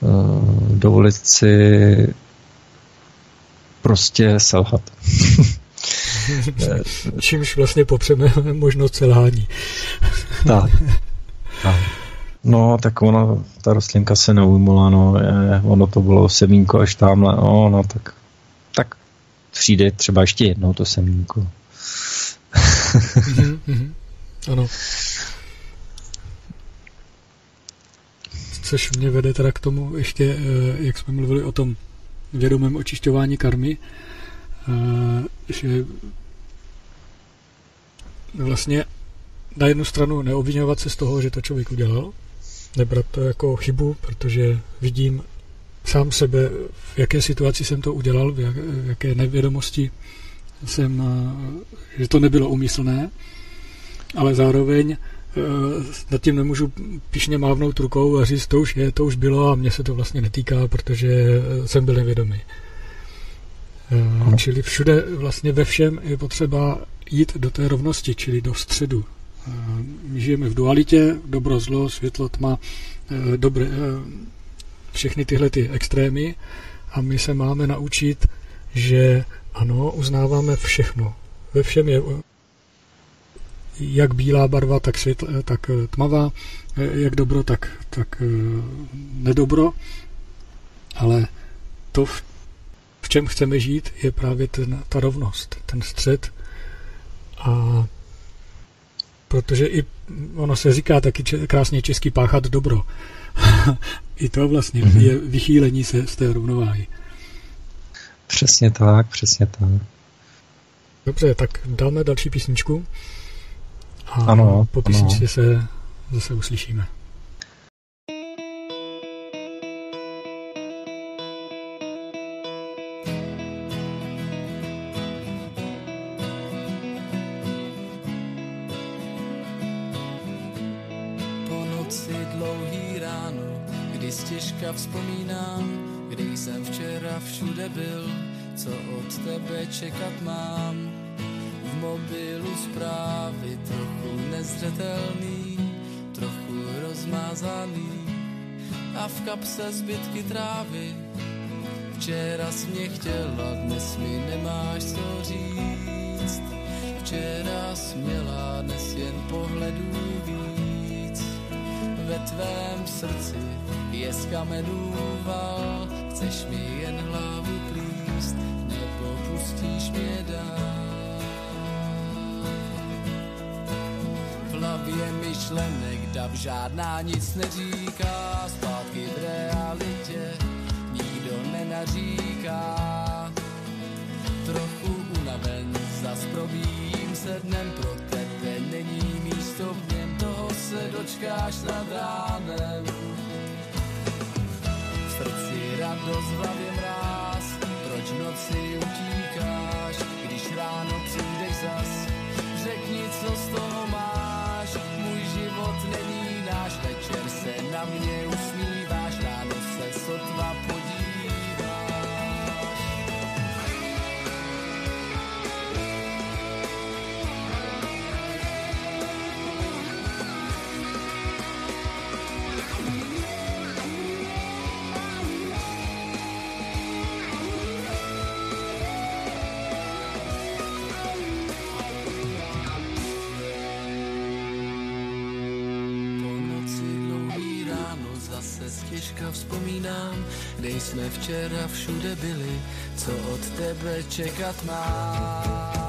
uh, dovolit si prostě selhat. *laughs* Čímž vlastně popřeme možnost selhání. tak. *laughs* tak. No, tak ono, ta rostlinka se neujmula, no, je, ono to bylo semínko až tamhle, no, no, tak, tak přijde třeba ještě jednou to semínko. mm-hmm. Ano. Což mě vede teda k tomu ještě, eh, jak jsme mluvili o tom vědomém očišťování karmy, eh, že vlastně na jednu stranu neobvinovat se z toho, že to člověk udělal, nebrat to jako chybu, protože vidím sám sebe, v jaké situaci jsem to udělal, v, jak, v jaké nevědomosti jsem, eh, že to nebylo umyslné, ale zároveň eh, nad tím nemůžu píšně mávnout rukou a říct, to už je, to už bylo a mě se to vlastně netýká, protože eh, jsem byl nevědomý. Ano. Čili všude, vlastně ve všem je potřeba jít do té rovnosti, čili do středu, my žijeme v dualitě, dobro, zlo, světlo, tma, eh, dobré, eh, všechny tyhle ty extrémy. A my se máme naučit, že ano, uznáváme všechno. Ve všem je jak bílá barva, tak, světl, eh, tak tmavá, jak dobro, tak, tak nedobro, ale to, v, čem chceme žít, je právě ten, ta rovnost, ten střed. A protože i ono se říká taky krásně český páchat dobro. *laughs* I to vlastně mm-hmm. je vychýlení se z té rovnováhy. Přesně tak, přesně tak. Dobře, tak dáme další písničku a ano, po písničce ano. se zase uslyšíme. Čekat mám. V mobilu zprávy trochu nezřetelný, trochu rozmázaný a v kapse zbytky trávy. Včera jsi mě chtěla, dnes mi nemáš co říct. včera směla, dnes jen pohledů víc. Ve tvém srdci je z kamenů val, chceš mi hlavě myšlenek dav žádná nic neříká, zpátky v realitě nikdo nenaříká. Trochu unaven, zas probíjím se dnem, pro tebe není místo v něm, toho se dočkáš nad ránem. V srdci radost, v hlavě mráz, proč noci utíkáš, když ráno přijdeš zas, řekni, co z toho máš, život není náš, večer se na mě včera všude byli, co od tebe čekat mám.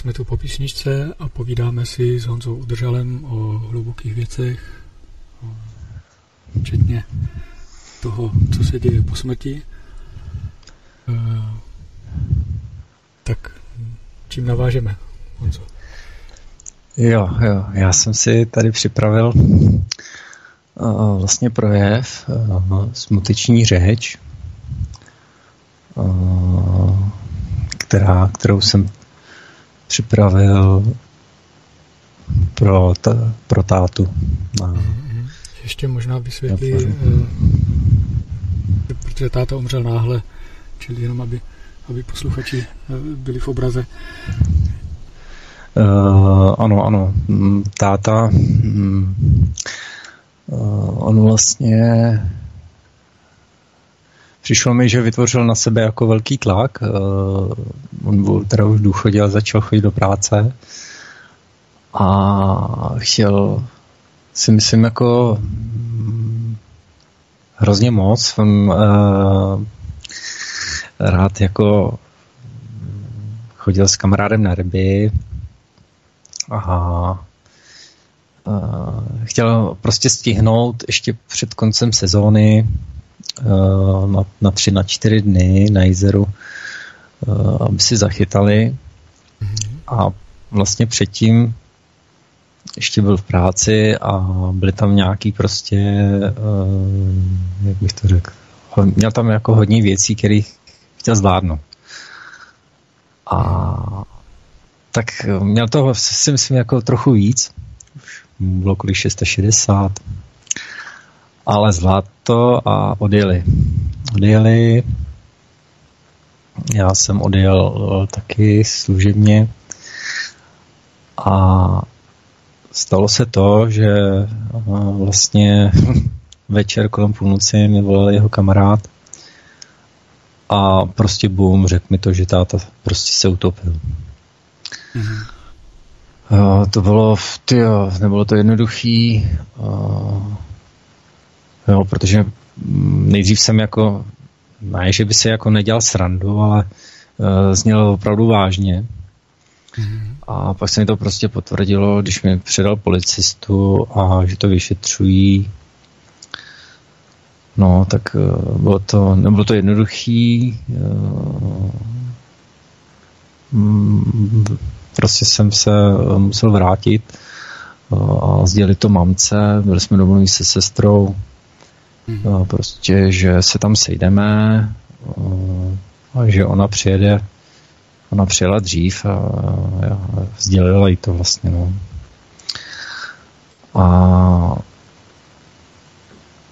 Jsme tu po písničce a povídáme si s Honzou Udržalem o hlubokých věcech, včetně toho, co se děje po smrti. Eh, Tak čím navážeme, Honzo? Jo, jo, já jsem si tady připravil uh, vlastně projev, uh, smuteční řeč, která, kterou jsem připravil pro, t- pro tátu. A, Ještě možná vysvětlí, eh, protože táta umřel náhle, čili jenom aby, aby posluchači eh, byli v obraze. Uh, ano, ano. Mm, Táta, mm, uh, on vlastně přišlo mi, že vytvořil na sebe jako velký tlak. Uh, on byl teda už a začal chodit do práce a chtěl si myslím jako mm, hrozně moc. On uh, rád jako chodil s kamarádem na ryby, a uh, chtěl prostě stihnout ještě před koncem sezóny na, na tři, na čtyři dny na jezeru, uh, aby si zachytali a vlastně předtím ještě byl v práci a byly tam nějaký prostě, uh, jak bych to řekl, měl tam jako hodně věcí, které chtěl zvládnout. A tak měl toho si myslím jako trochu víc. Bylo kolik 660. Ale zvlád to a odjeli. Odjeli. Já jsem odjel eh, taky služebně A stalo se to, že a, vlastně *laughs* večer kolem půlnoci mi volal jeho kamarád a prostě boom, řekl mi to, že táta prostě se utopil. Mhm. Uh, to bylo, tyjo, nebylo to jednoduchý, uh, jo, protože mm, nejdřív jsem jako, ne, že by se jako nedělal srandu, ale uh, zněl opravdu vážně. Mhm. A pak se mi to prostě potvrdilo, když mi předal policistu a že to vyšetřují. No, tak uh, bylo to, nebylo to jednoduchý. Uh, mm, prostě jsem se eh, musel vrátit eh, a sdělit to mamce, byli jsme domluví se sestrou, Eh, prostě, že se tam sejdeme eh, a že ona přijede, ona přijela dřív a a sdělila jí to vlastně, no. A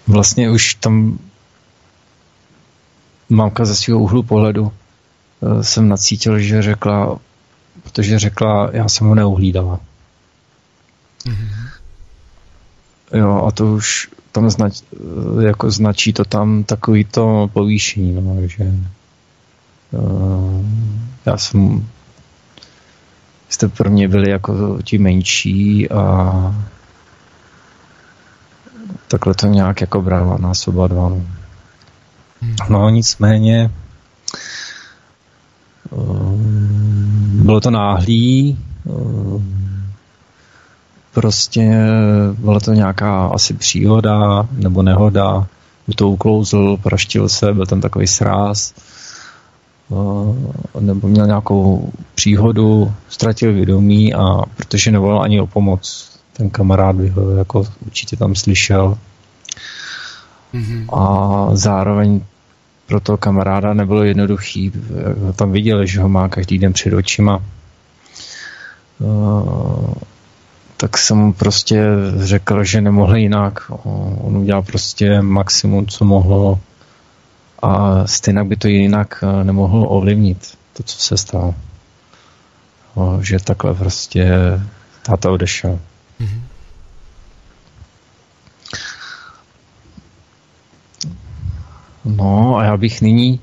vlastně už tam mamka ze svého úhlu pohledu eh, jsem nacítil, že řekla, protože řekla, já jsem ho neuhlídala. Mhm. Jo, a to už tam znač, jako značí to tam takový to povýšení, no, že uh, já jsem jste pro mě byli jako ti menší a takhle to nějak jako brala nás oba dva. No. No nicméně um, bylo to náhlý, um, prostě byla to nějaká asi příhoda nebo nehoda, by to uklouzl, praštil se, byl tam takový sráz, nebo měl nějakou příhodu, ztratil vědomí a protože nevolal ani o pomoc, ten kamarád by ho jako určitě tam slyšel, Mhm. a zároveň pro toho kamaráda nebylo jednoduchý. Tam viděl, že ho má každý den před očima. Tak jsem mu prostě řekl, že nemohl jinak. On udělal prostě maximum, co mohlo a stejně by to jinak eh, nemohl ovlivnit, to, co se stalo. O, Že takhle prostě táta odešel. Mhm. No a já bych nyní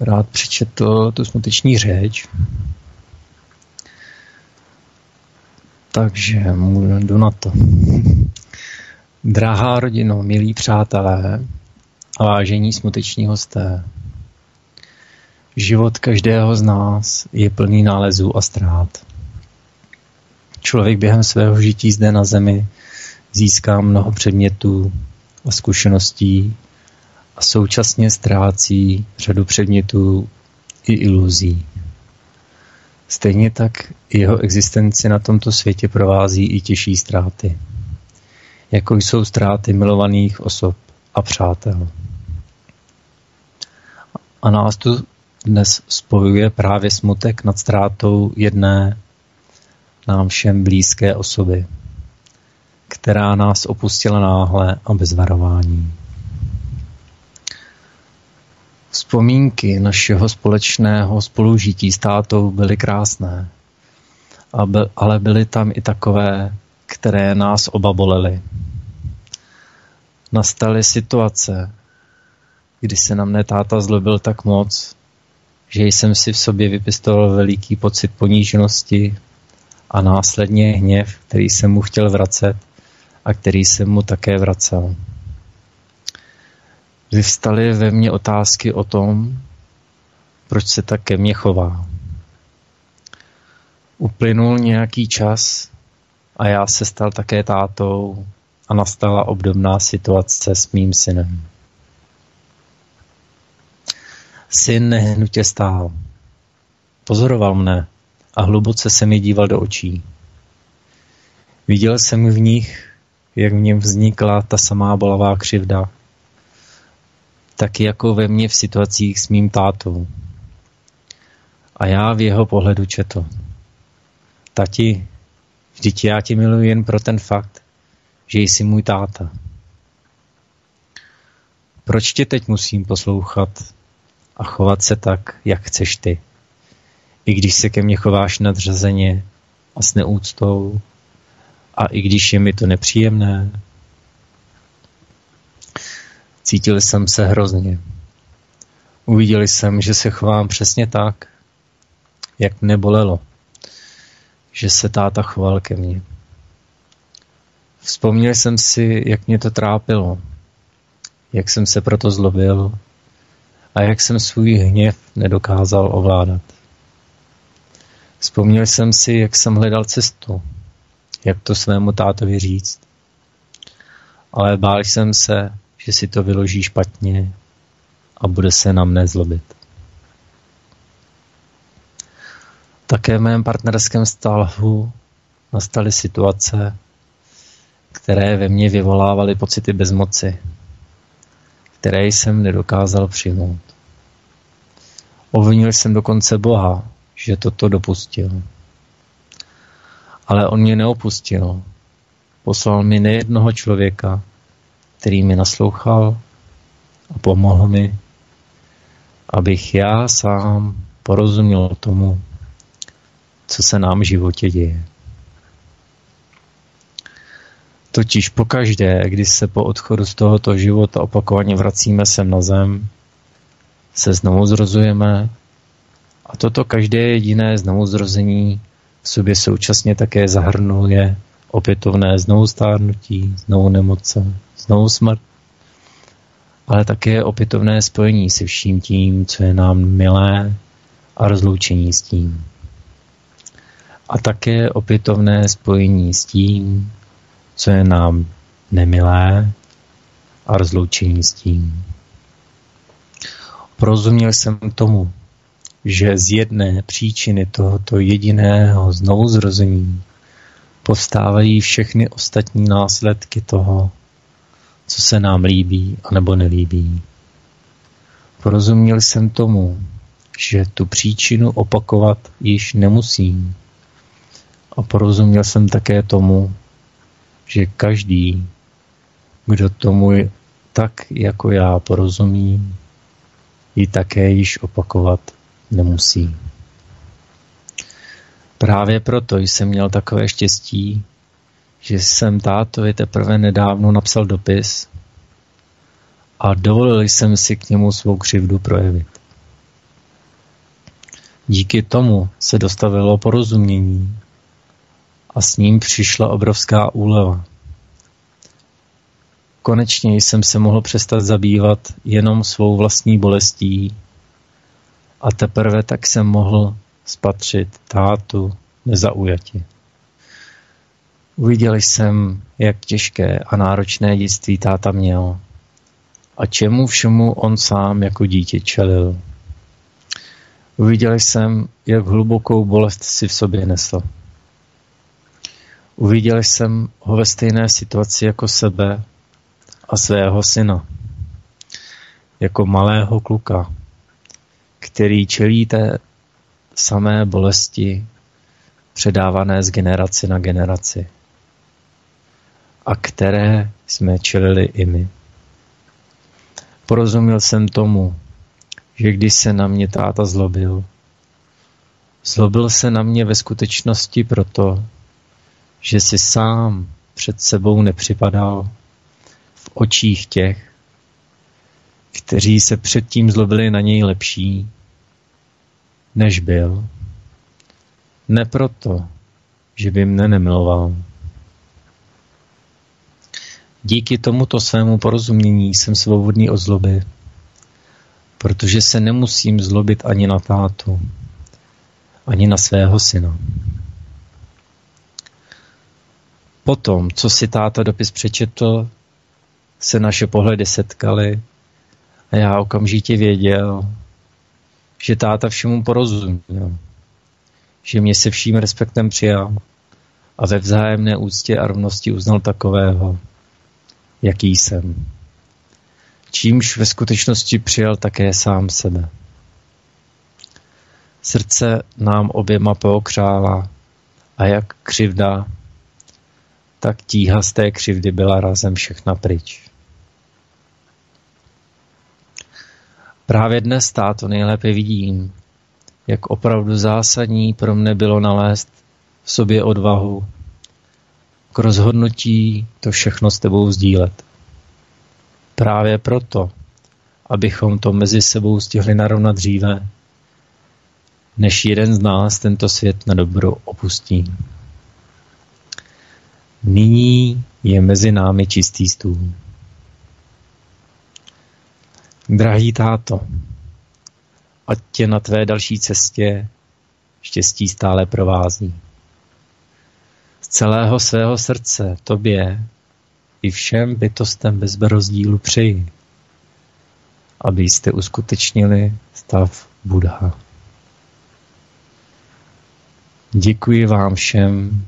rád přečetl tu smuteční řeč. Takže jdu na to. Drahá rodino, milí přátelé a vážení smuteční hosté. Život každého z nás je plný nálezů a ztrát. Člověk během svého žití zde na zemi získá mnoho předmětů a zkušeností a současně ztrácí řadu předmětů i iluzí. Stejně tak jeho existenci na tomto světě provází i těžší ztráty, jako jsou ztráty milovaných osob a přátel. A nás tu dnes spojuje právě smutek nad ztrátou jedné nám všem blízké osoby, která nás opustila náhle a bez varování. Vzpomínky našeho společného spolužití s tátou byly krásné, ale byly tam i takové, které nás oba bolely. Nastaly situace, kdy se na mne táta zlobil tak moc, že jsem si v sobě vypistoval veliký pocit poníženosti a následně hněv, který jsem mu chtěl vracet a který jsem mu také vracel. Vyvstaly ve mně otázky o tom, proč se tak ke mně chová. Uplynul nějaký čas a já se stal také tátou a nastala obdobná situace s mým synem. Syn nehnutě stál. Pozoroval mne a hluboce se mi díval do očí. Viděl jsem v nich, jak v něm vznikla ta samá bolavá křivda, tak jako ve mně v situacích s mým tátou. A já v jeho pohledu četl. Tati, vždyť já tě miluji jen pro ten fakt, že jsi můj táta. Proč tě teď musím poslouchat a chovat se tak, jak chceš ty? I když se ke mně chováš nadřazeně a s neúctou. A i když je mi to nepříjemné, cítil jsem se hrozně. Uviděl jsem, že se chovám přesně tak, jak mne bolelo, že se táta choval ke mně. Vzpomněl jsem si, jak mě to trápilo, jak jsem se proto zlobil a jak jsem svůj hněv nedokázal ovládat. Vzpomněl jsem si, jak jsem hledal cestu, jak to svému tátovi říct. Ale bál jsem se, že si to vyloží špatně a bude se na mne zlobit. Také v mém partnerském vztahu nastaly situace, které ve mně vyvolávaly pocity bezmoci, které jsem nedokázal přijmout. Obvinil jsem dokonce Boha, že toto dopustil. Ale on mě neopustil. Poslal mi nejednoho člověka, který mi naslouchal a pomohl mi, abych já sám porozuměl tomu, co se nám v životě děje. Totiž pokaždé, když se po odchodu z tohoto života opakovaně vracíme sem na zem, se znovu zrozujeme a toto každé jediné znovuzrození v sobě současně také zahrnuje opětovné znovu stárnutí, znovu nemoce, znovu smrt, ale také opětovné spojení se vším tím, co je nám milé a rozloučení s tím. A také opětovné spojení s tím, co je nám nemilé a rozloučení s tím. Porozuměl jsem tomu, že z jedné příčiny tohoto jediného znovuzrození povstávají všechny ostatní následky toho, co se nám líbí a nebo nelíbí. Porozuměl jsem tomu, že tu příčinu opakovat již nemusím. A porozuměl jsem také tomu, že každý, kdo tomu tak jako já porozumí, ji také již opakovat nemusí. Právě proto jsem měl takové štěstí, že jsem tátovi teprve nedávno napsal dopis a dovolil jsem si k němu svou křivdu projevit. Díky tomu se dostavilo porozumění a s ním přišla obrovská úleva. Konečně jsem se mohl přestat zabývat jenom svou vlastní bolestí a teprve tak jsem mohl spatřit tátu nezaujatě. Uviděl jsem, jak těžké a náročné dětství táta měl a čemu všemu on sám jako dítě čelil. Uviděl jsem, jak hlubokou bolest si v sobě nesl. Uviděl jsem ho ve stejné situaci jako sebe a svého syna. Jako malého kluka, který čelí té samé bolesti předávané z generaci na generaci a které jsme čelili i my. Porozuměl jsem tomu, že když se na mě táta zlobil, zlobil se na mě ve skutečnosti proto, že si sám před sebou nepřipadal v očích těch, kteří se předtím zlobili na něj lepší, než byl. Ne proto, že by mne nemiloval. Díky tomuto svému porozumění jsem svobodný od zloby, protože se nemusím zlobit ani na tátu, ani na svého syna. Potom, co si táta dopis přečetl, se naše pohledy setkaly a já okamžitě věděl, že táta všemu porozuměl, že mě se vším respektem přijal a ve vzájemné úctě a rovnosti uznal takového, jaký jsem. Čímž ve skutečnosti přijal také sám sebe. Srdce nám oběma pookřála a jak křivda, tak tíha z té křivdy byla razem všechna pryč. Právě dnes, táto, nejlépe vidím, jak opravdu zásadní pro mne bylo nalézt v sobě odvahu rozhodnutí to všechno s tebou sdílet. Právě proto, abychom to mezi sebou stihli narovnat dříve, než jeden z nás tento svět na dobro opustí. Nyní je mezi námi čistý stůl. Drahý táto, ať tě na tvé další cestě štěstí stále provází. Celého svého srdce tobě i všem bytostem bez rozdílu přeji, abyste uskutečnili stav Buddha. Děkuji vám všem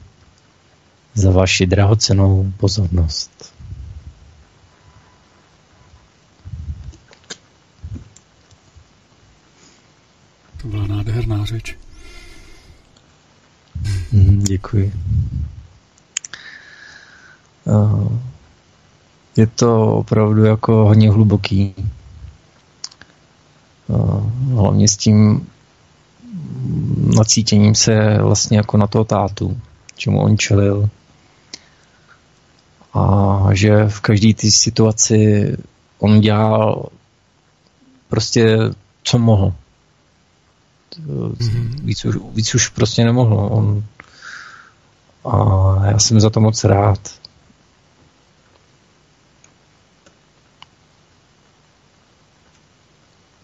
za vaši drahocenou pozornost. To byla nádherná řeč. Mhm, Děkuji. Eh, Je to opravdu jako hodně hluboký. Eh, Hlavně s tím nacítěním se vlastně jako na toho tátu, čemu on čelil. A že v každé té situaci on dělal prostě, co mohl. Mhm. Víc už, víc už prostě nemohl. On, a já jsem za to moc rád.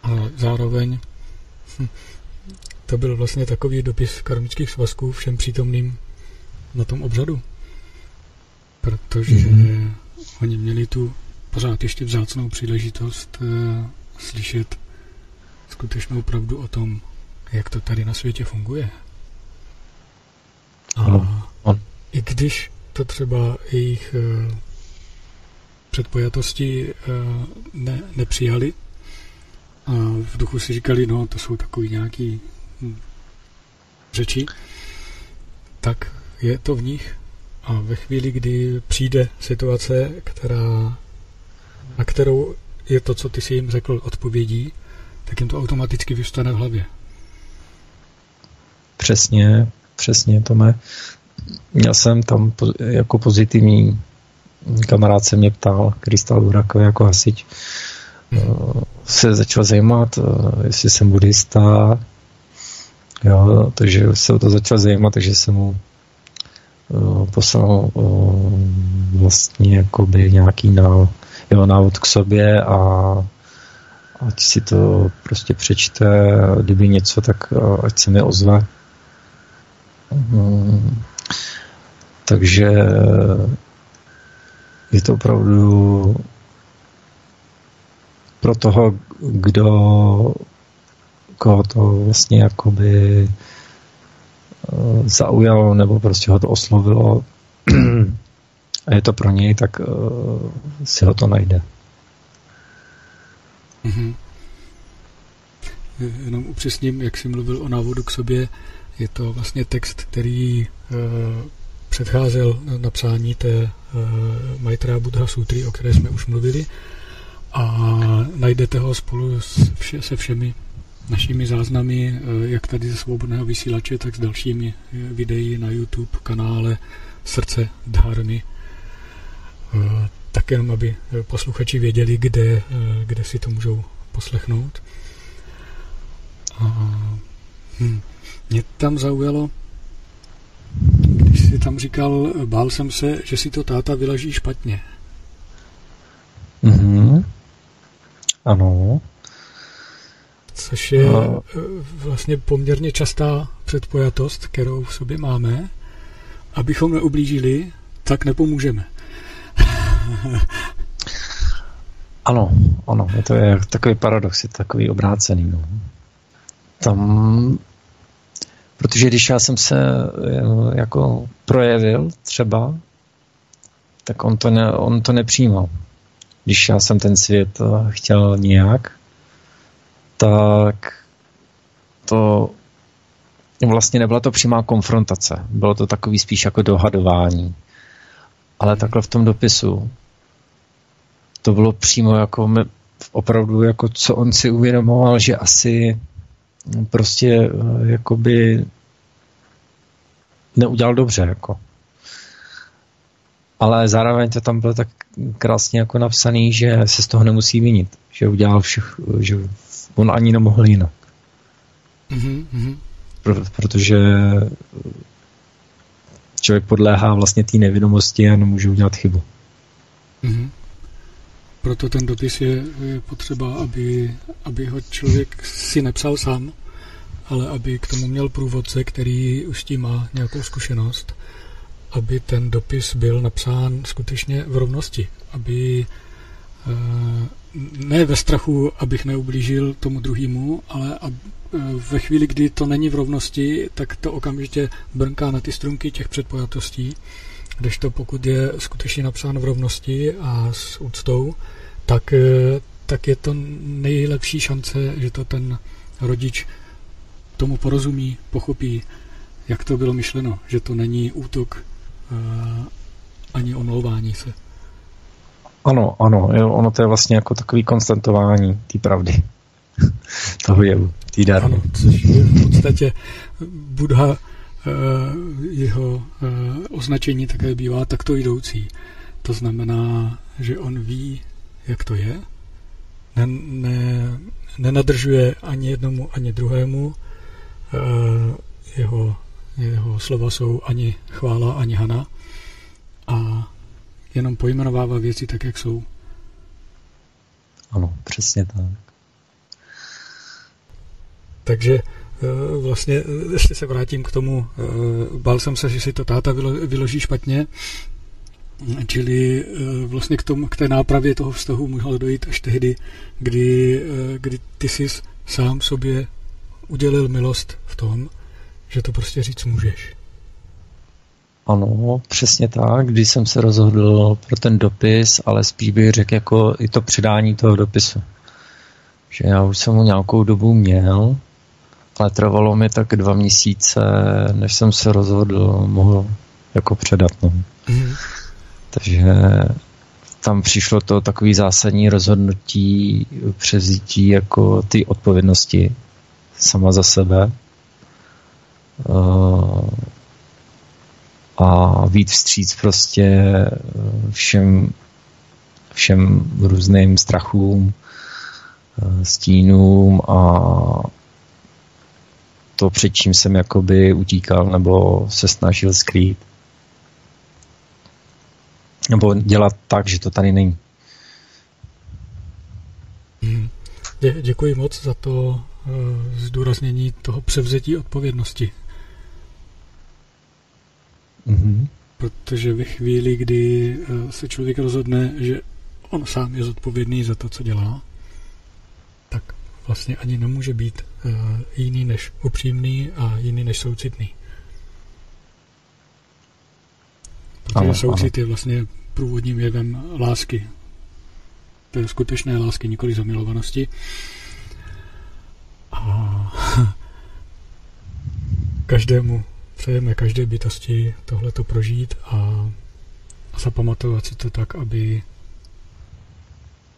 A zároveň *laughs* to byl vlastně takový dopis karmických svazků všem přítomným na tom obřadu. Protože Mhm. oni měli tu pořád ještě vzácnou příležitost uh, slyšet skutečnou pravdu o tom, jak to tady na světě funguje. A Ano, ano. i když to třeba jejich uh, předpojatosti uh, ne, nepřijali, a v duchu si říkali, no to jsou takový nějaký hm, řeči, tak je to v nich a ve chvíli, kdy přijde situace, která, na kterou je to, co ty si jim řekl, odpovědí, tak jim to automaticky vystane v hlavě. Přesně, přesně, Tome. Měl jsem tam jako pozitivní kamarád se mě ptal, který stál u rakve jako hasič. Se začal zajímat, eh, jestli jsem buddhista, jo, takže se o to začal zajímat, takže jsem mu eh, poslal eh, vlastně jakoby nějaký návod, jeho návod k sobě a ať si to prostě přečte, kdyby něco, tak eh, ať se mi ozve. Takže je to opravdu pro toho, kdo koho to vlastně jakoby eh, zaujalo nebo prostě ho to oslovilo *clears throat* a je to pro něj, tak eh, si ho to najde. Mhm. Jenom upřesním, jak jsi mluvil o návodu k sobě, je to vlastně text, který uh, předcházel napsání té uh, Maitreya Buddha Sutry, o které jsme už mluvili a najdete ho spolu se všemi našimi záznamy, uh, jak tady ze svobodného vysílače, tak s dalšími uh, videí na YouTube kanále Srdce Dharmy. Uh, tak jenom, aby eh, posluchači věděli, kde, eh, kde si to můžou poslechnout. A, hm, mě tam zaujalo, když jsi tam říkal, eh, bál jsem se, že si to táta vylaží špatně. Mhm. Ano. Což je No. eh, vlastně poměrně častá předpojatost, kterou v sobě máme. Abychom neublížili, tak nepomůžeme. *laughs* Ano, ano, je to je takový paradox, je to takový obrácený. No. Tam, protože když já jsem se eh, jako projevil třeba, tak on to, ne, on to nepřijímal. Když já jsem ten svět eh, chtěl nějak, tak to vlastně nebyla to přímá konfrontace. Bylo to takový spíš jako dohadování. Ale takhle v tom dopisu to bylo přímo jako opravdu jako co on si uvědomoval, že asi prostě eh, jakoby neudělal dobře, jako. Ale zároveň to tam bylo tak krásně jako napsaný, že se z toho nemusí vinit, že udělal všech, že on ani nemohl jinak. Mm-hmm. Pro, protože člověk podléhá vlastně té nevědomosti a nemůže udělat chybu. Mm-hmm. Proto ten dopis je, je potřeba, aby, aby ho člověk si nepsal sám, ale aby k tomu měl průvodce, který už tím má nějakou zkušenost, aby ten dopis byl napsán skutečně v rovnosti, aby eh, ne ve strachu, abych neublížil tomu druhému, ale ab, eh, ve chvíli, kdy to není v rovnosti, tak to okamžitě brnká na ty strunky těch předpojatostí, kdežto pokud je skutečně napsán v rovnosti a s úctou, tak, eh, tak je to nejlepší šance, že to ten rodič tomu porozumí, pochopí, jak to bylo myšleno, že to není útok ani omlouvání se. Ano, ano, jo, ono to je vlastně jako takový konstantování té pravdy. *laughs* Toho jevu, té dary. Ano, což je v podstatě Buddha, uh, jeho uh, označení také bývá takto jdoucí. To znamená, že on ví, jak to je, ne, ne, nenadržuje ani jednomu, ani druhému, Eh, jeho, jeho slova jsou ani chvála, ani hana a jenom pojmenovává věci tak, jak jsou. Ano, přesně tak. Takže eh, vlastně, eh, ještě se vrátím k tomu, bál jsem se, že si to táta vyloží špatně, čili vlastně k, tomu, k té nápravě toho vztahu mohlo dojít až tehdy, kdy, kdy ty jsi sám sobě udělil milost v tom, že to prostě říct můžeš. Ano, přesně tak, když jsem se rozhodl pro ten dopis, ale spíš bych řekl jako i to předání toho dopisu. Že já už jsem ho nějakou dobu měl, ale trvalo mi tak dva měsíce, než jsem se rozhodl, mohl jako předat. No. Mm. Takže tam přišlo to takový zásadní rozhodnutí přezítí jako ty odpovědnosti sama za sebe a víc vstříc prostě eh, všem, všem různým strachům, eh, stínům a to, před čím jsem jakoby utíkal nebo se snažil skrýt. Nebo dělat tak, že to tady není. Hmm. Dě, děkuji moc za to Eh, zdůraznění toho převzetí odpovědnosti. Mm-hmm. Protože ve chvíli, kdy eh, se člověk rozhodne, že on sám je zodpovědný za to, co dělá, tak vlastně ani nemůže být eh, jiný než upřímný a jiný než soucitný. Protože ano, soucit ano. je vlastně průvodním jevem lásky. To je skutečné lásky, nikoli zamilovanosti. A *laughs* každému přejeme každé bytosti tohleto prožít a, a zapamatovat si to tak, aby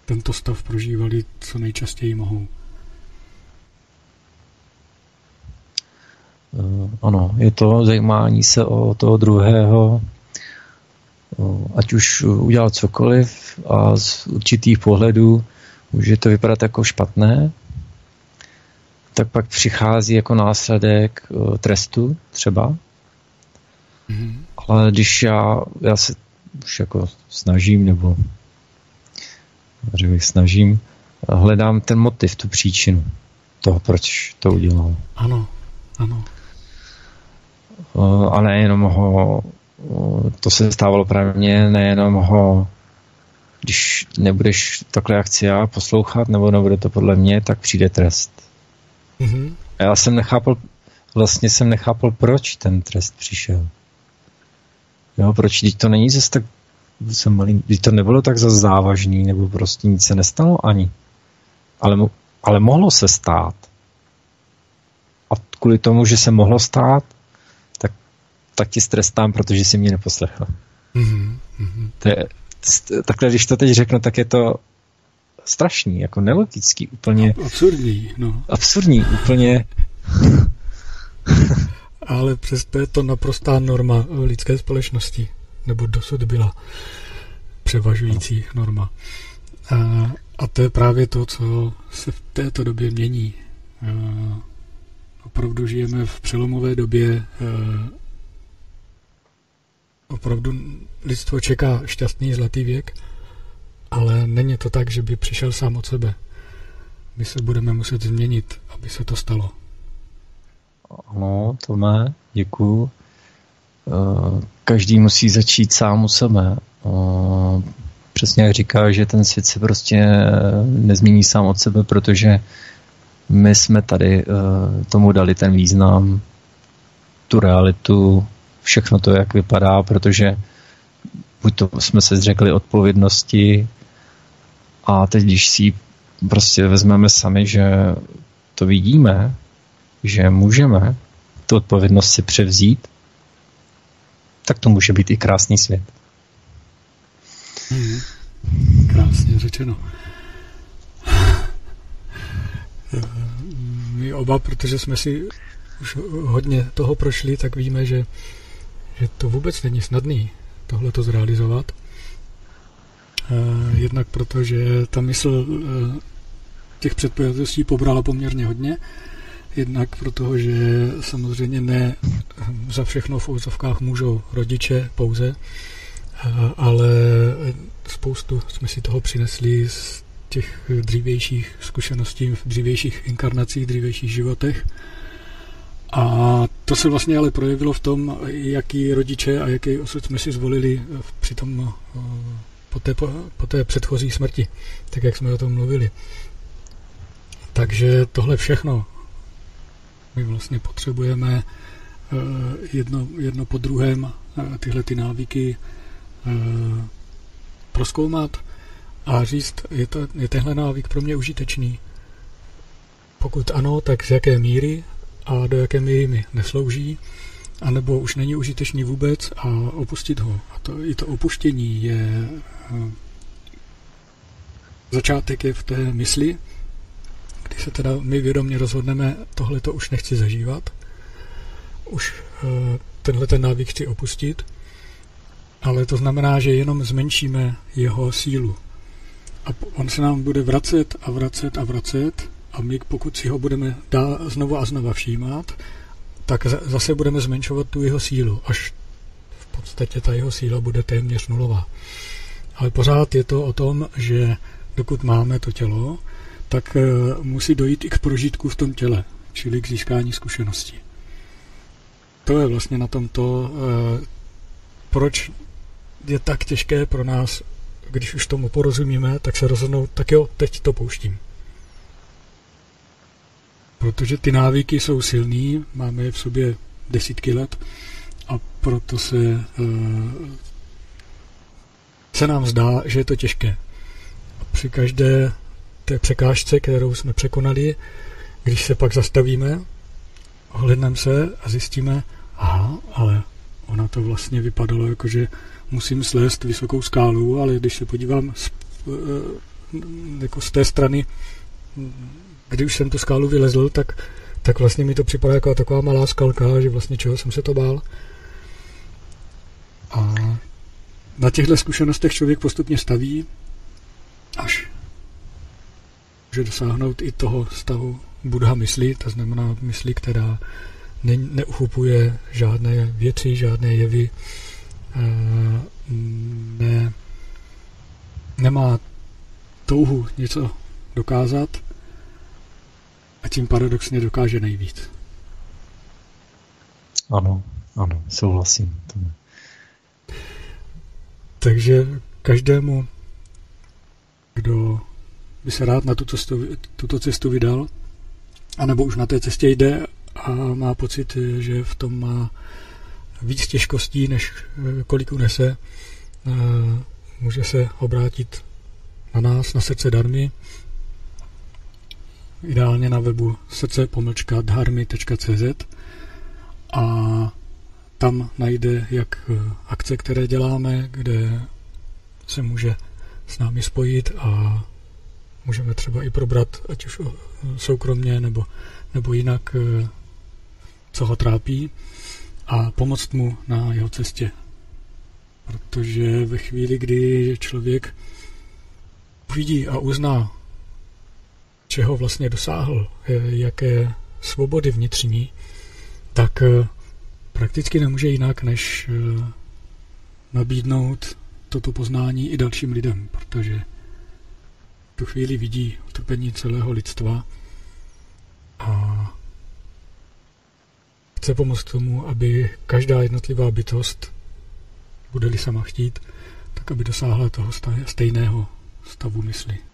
tento stav prožívali co nejčastěji mohou. Eh, ano, je to zajímání se o toho druhého, ať už udělal cokoliv a z určitých pohledů může to vypadat jako špatné, tak pak přichází jako následek uh, trestu třeba. Mm-hmm. Ale když já, já se už jako snažím, nebo řekl snažím, hledám ten motiv, tu příčinu toho, proč to udělal. Ano, ano. Uh, a nejenom ho, uh, to se stávalo právě mně, nejenom ho když nebudeš takhle jak chci já poslouchat, nebo nebude to podle mě, tak přijde trest. Mm-hmm. A já jsem nechápal, vlastně jsem nechápal, proč ten trest přišel. Jo, proč, teď to není zase tak, jsem malý, teď to nebylo tak za závažný, nebo prostě nic se nestalo ani. Ale, ale mohlo se stát. A kvůli tomu, že se mohlo stát, tak, tak ti strestám, protože si mě neposlechl. Mm-hmm. To je, takhle, když to teď řeknu, tak je to strašný, jako nelogický, úplně... Absurdní, no. Absurdní, úplně... *laughs* ale přesto je to naprostá norma lidské společnosti, nebo dosud byla převažující norma. A, a to je právě to, co se v této době mění. A, opravdu žijeme v přelomové době. A, opravdu lidstvo čeká šťastný zlatý věk, ale není to tak, že by přišel sám od sebe. My se budeme muset změnit, aby se to stalo. Ano, Tome, děkuju. Eh, Každý musí začít sám u sebe. Eh, Přesně jak říká, že ten svět se prostě eh, nezmění sám od sebe, protože my jsme tady tomu dali ten význam, tu realitu, všechno to, jak vypadá, protože buď to jsme se zřekli odpovědnosti a teď, když si prostě vezmeme sami, že to vidíme, že můžeme tu odpovědnost si převzít, tak to může být i krásný svět. Mm. Krásně řečeno. My oba, protože jsme si už hodně toho prošli, tak víme, že, že to vůbec není snadný tohle to zrealizovat. Eh, Jednak proto, že ta mysl eh, těch předpojatostí pobrala poměrně hodně, jednak proto, že samozřejmě ne za všechno v úzovkách můžou rodiče pouze, eh, ale spoustu jsme si toho přinesli z těch dřívějších zkušeností, v dřívějších inkarnacích, dřívějších životech. A to se vlastně ale projevilo v tom, jaký rodiče a jaký osud jsme si zvolili při tom, eh, po, té, po té předchozí smrti, tak jak jsme o tom mluvili. Takže tohle všechno my vlastně potřebujeme eh, jedno, jedno po druhém eh, tyhle ty návyky proskoumat a říct, je, to, je tenhle návyk pro mě užitečný. Pokud ano, tak z jaké míry a do jaké míry mi neslouží, anebo už není užitečný vůbec a opustit ho. A to, i to opuštění je eh, začátek je v té mysli, kdy se teda my vědomě rozhodneme, tohle to už nechci zažívat, už eh, tenhle ten návyk chci opustit, ale to znamená, že jenom zmenšíme jeho sílu. A on se nám bude vracet a vracet a vracet a my pokud si ho budeme dá znovu a znova všímat, tak zase budeme zmenšovat tu jeho sílu, až v podstatě ta jeho síla bude téměř nulová. Ale pořád je to o tom, že dokud máme to tělo, tak eh, musí dojít i k prožitku v tom těle, čili k získání zkušeností. To je vlastně na tomto, eh, proč je tak těžké pro nás, když už tomu porozumíme, tak se rozhodnout, tak jo, teď to pouštím. Protože ty návyky jsou silný, máme je v sobě desítky let a proto se, eh, se nám zdá, že je to těžké. A při každé té překážce, kterou jsme překonali, když se pak zastavíme, ohledneme se a zjistíme, aha, ale ona to vlastně vypadalo jako, že musím slést vysokou skálu, ale když se podívám z, eh, jako z té strany, když už jsem tu skálu vylezl, tak, tak vlastně mi to připadá jako taková malá skalka, že vlastně čeho jsem se to bál. A na těchto zkušenostech člověk postupně staví, až může dosáhnout i toho stavu Buddha mysli, to znamená mysli, která ne, neuchupuje žádné věci, žádné jevy, ne, nemá touhu něco dokázat a tím paradoxně dokáže nejvíc. Ano, ano, souhlasím. Takže každému, kdo by se rád na tuto cestu, tuto cestu vydal, anebo už na té cestě jde a má pocit, že v tom má víc těžkostí, než kolik unese, eh, může se obrátit na nás, na srdce darmy, ideálně na webu srdce pomlčka dharmy.cz a tam najde jak eh, akce, které děláme, kde se může s námi spojit a můžeme třeba i probrat, ať už soukromně nebo, nebo jinak co ho trápí a pomoct mu na jeho cestě. Protože ve chvíli, kdy člověk uvidí a uzná, čeho vlastně dosáhl, eh, jaké svobody vnitřní, tak eh, prakticky nemůže jinak, než eh, nabídnout toto poznání i dalším lidem, protože tu chvíli vidí utrpení celého lidstva a chce pomoct tomu, aby každá jednotlivá bytost, bude-li sama chtít, tak aby dosáhla toho stejného stavu mysli.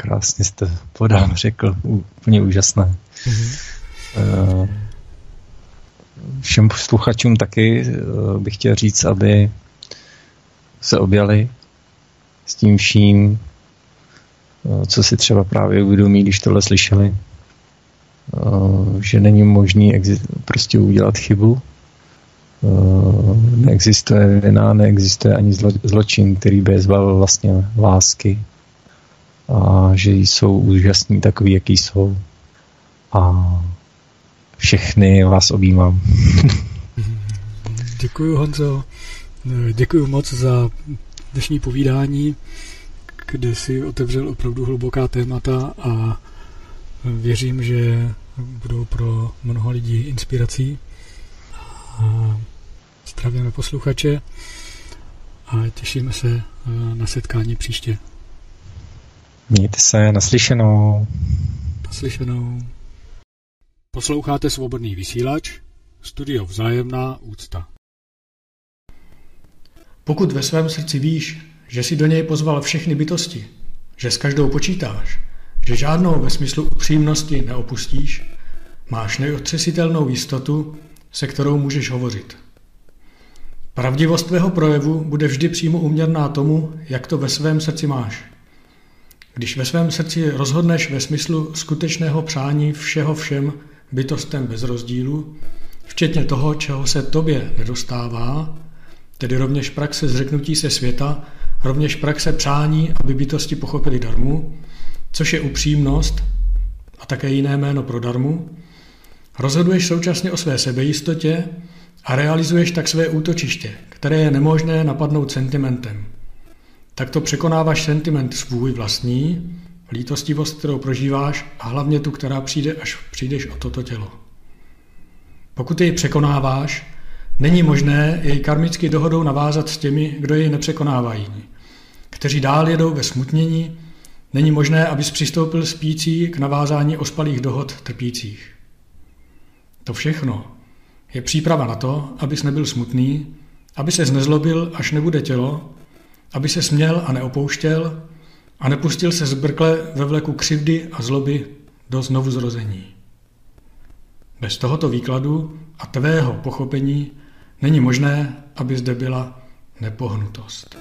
Krásně jste podám, řekl, úplně úžasné. Mm-hmm. Všem posluchačům taky eh, bych chtěl říct, aby se objali s tím vším, eh, co si třeba právě uvědomí, když tohle slyšeli, že není možný prostě udělat chybu, neexistuje vina, neexistuje ani zlo, zločin, který by je zbavil vlastně lásky a že jsou úžasní takový, jaký jsou. A všechny vás objímám. *laughs* Děkuji Honzo, děkuji moc za dnešní povídání, kde si otevřel opravdu hluboká témata a věřím, že budou pro mnoho lidí inspirací. A zdravíme posluchače a těšíme se na setkání příště. Mějte se, naslyšenou. Naslyšenou. Posloucháte Svobodný vysílač, studio Vzájemná úcta. Pokud ve svém srdci víš, že si do něj pozval všechny bytosti, že s každou počítáš, že žádnou ve smyslu upřímnosti neopustíš, máš neotřesitelnou jistotu, se kterou můžeš hovořit. Pravdivost tvého projevu bude vždy přímo uměrná tomu, jak to ve svém srdci máš. Když ve svém srdci rozhodneš ve smyslu skutečného přání všeho všem bytostem bez rozdílu, včetně toho, čeho se tobě nedostává, tedy rovněž praxe zřeknutí se světa, rovněž praxe přání, aby bytosti pochopili darmu, což je upřímnost a také jiné jméno pro darmu, rozhoduješ současně o své sebejistotě a realizuješ tak své útočiště, které je nemožné napadnout sentimentem. Takto překonáváš sentiment svůj vlastní, lítostivost, kterou prožíváš a hlavně tu, která přijde, až přijdeš o toto tělo. Pokud jej překonáváš, není možné jej karmicky dohodou navázat s těmi, kdo jej nepřekonávají, kteří dál jedou ve smutnění, Není možné, abys přistoupil spící k navázání ospalých dohod trpících. To všechno je příprava na to, abys nebyl smutný, aby se znezlobil, až nebude tělo, aby se směl a neopouštěl a nepustil se zbrkle ve vleku křivdy a zloby do znovu zrození. Bez tohoto výkladu a tvého pochopení není možné, aby zde byla nepohnutost.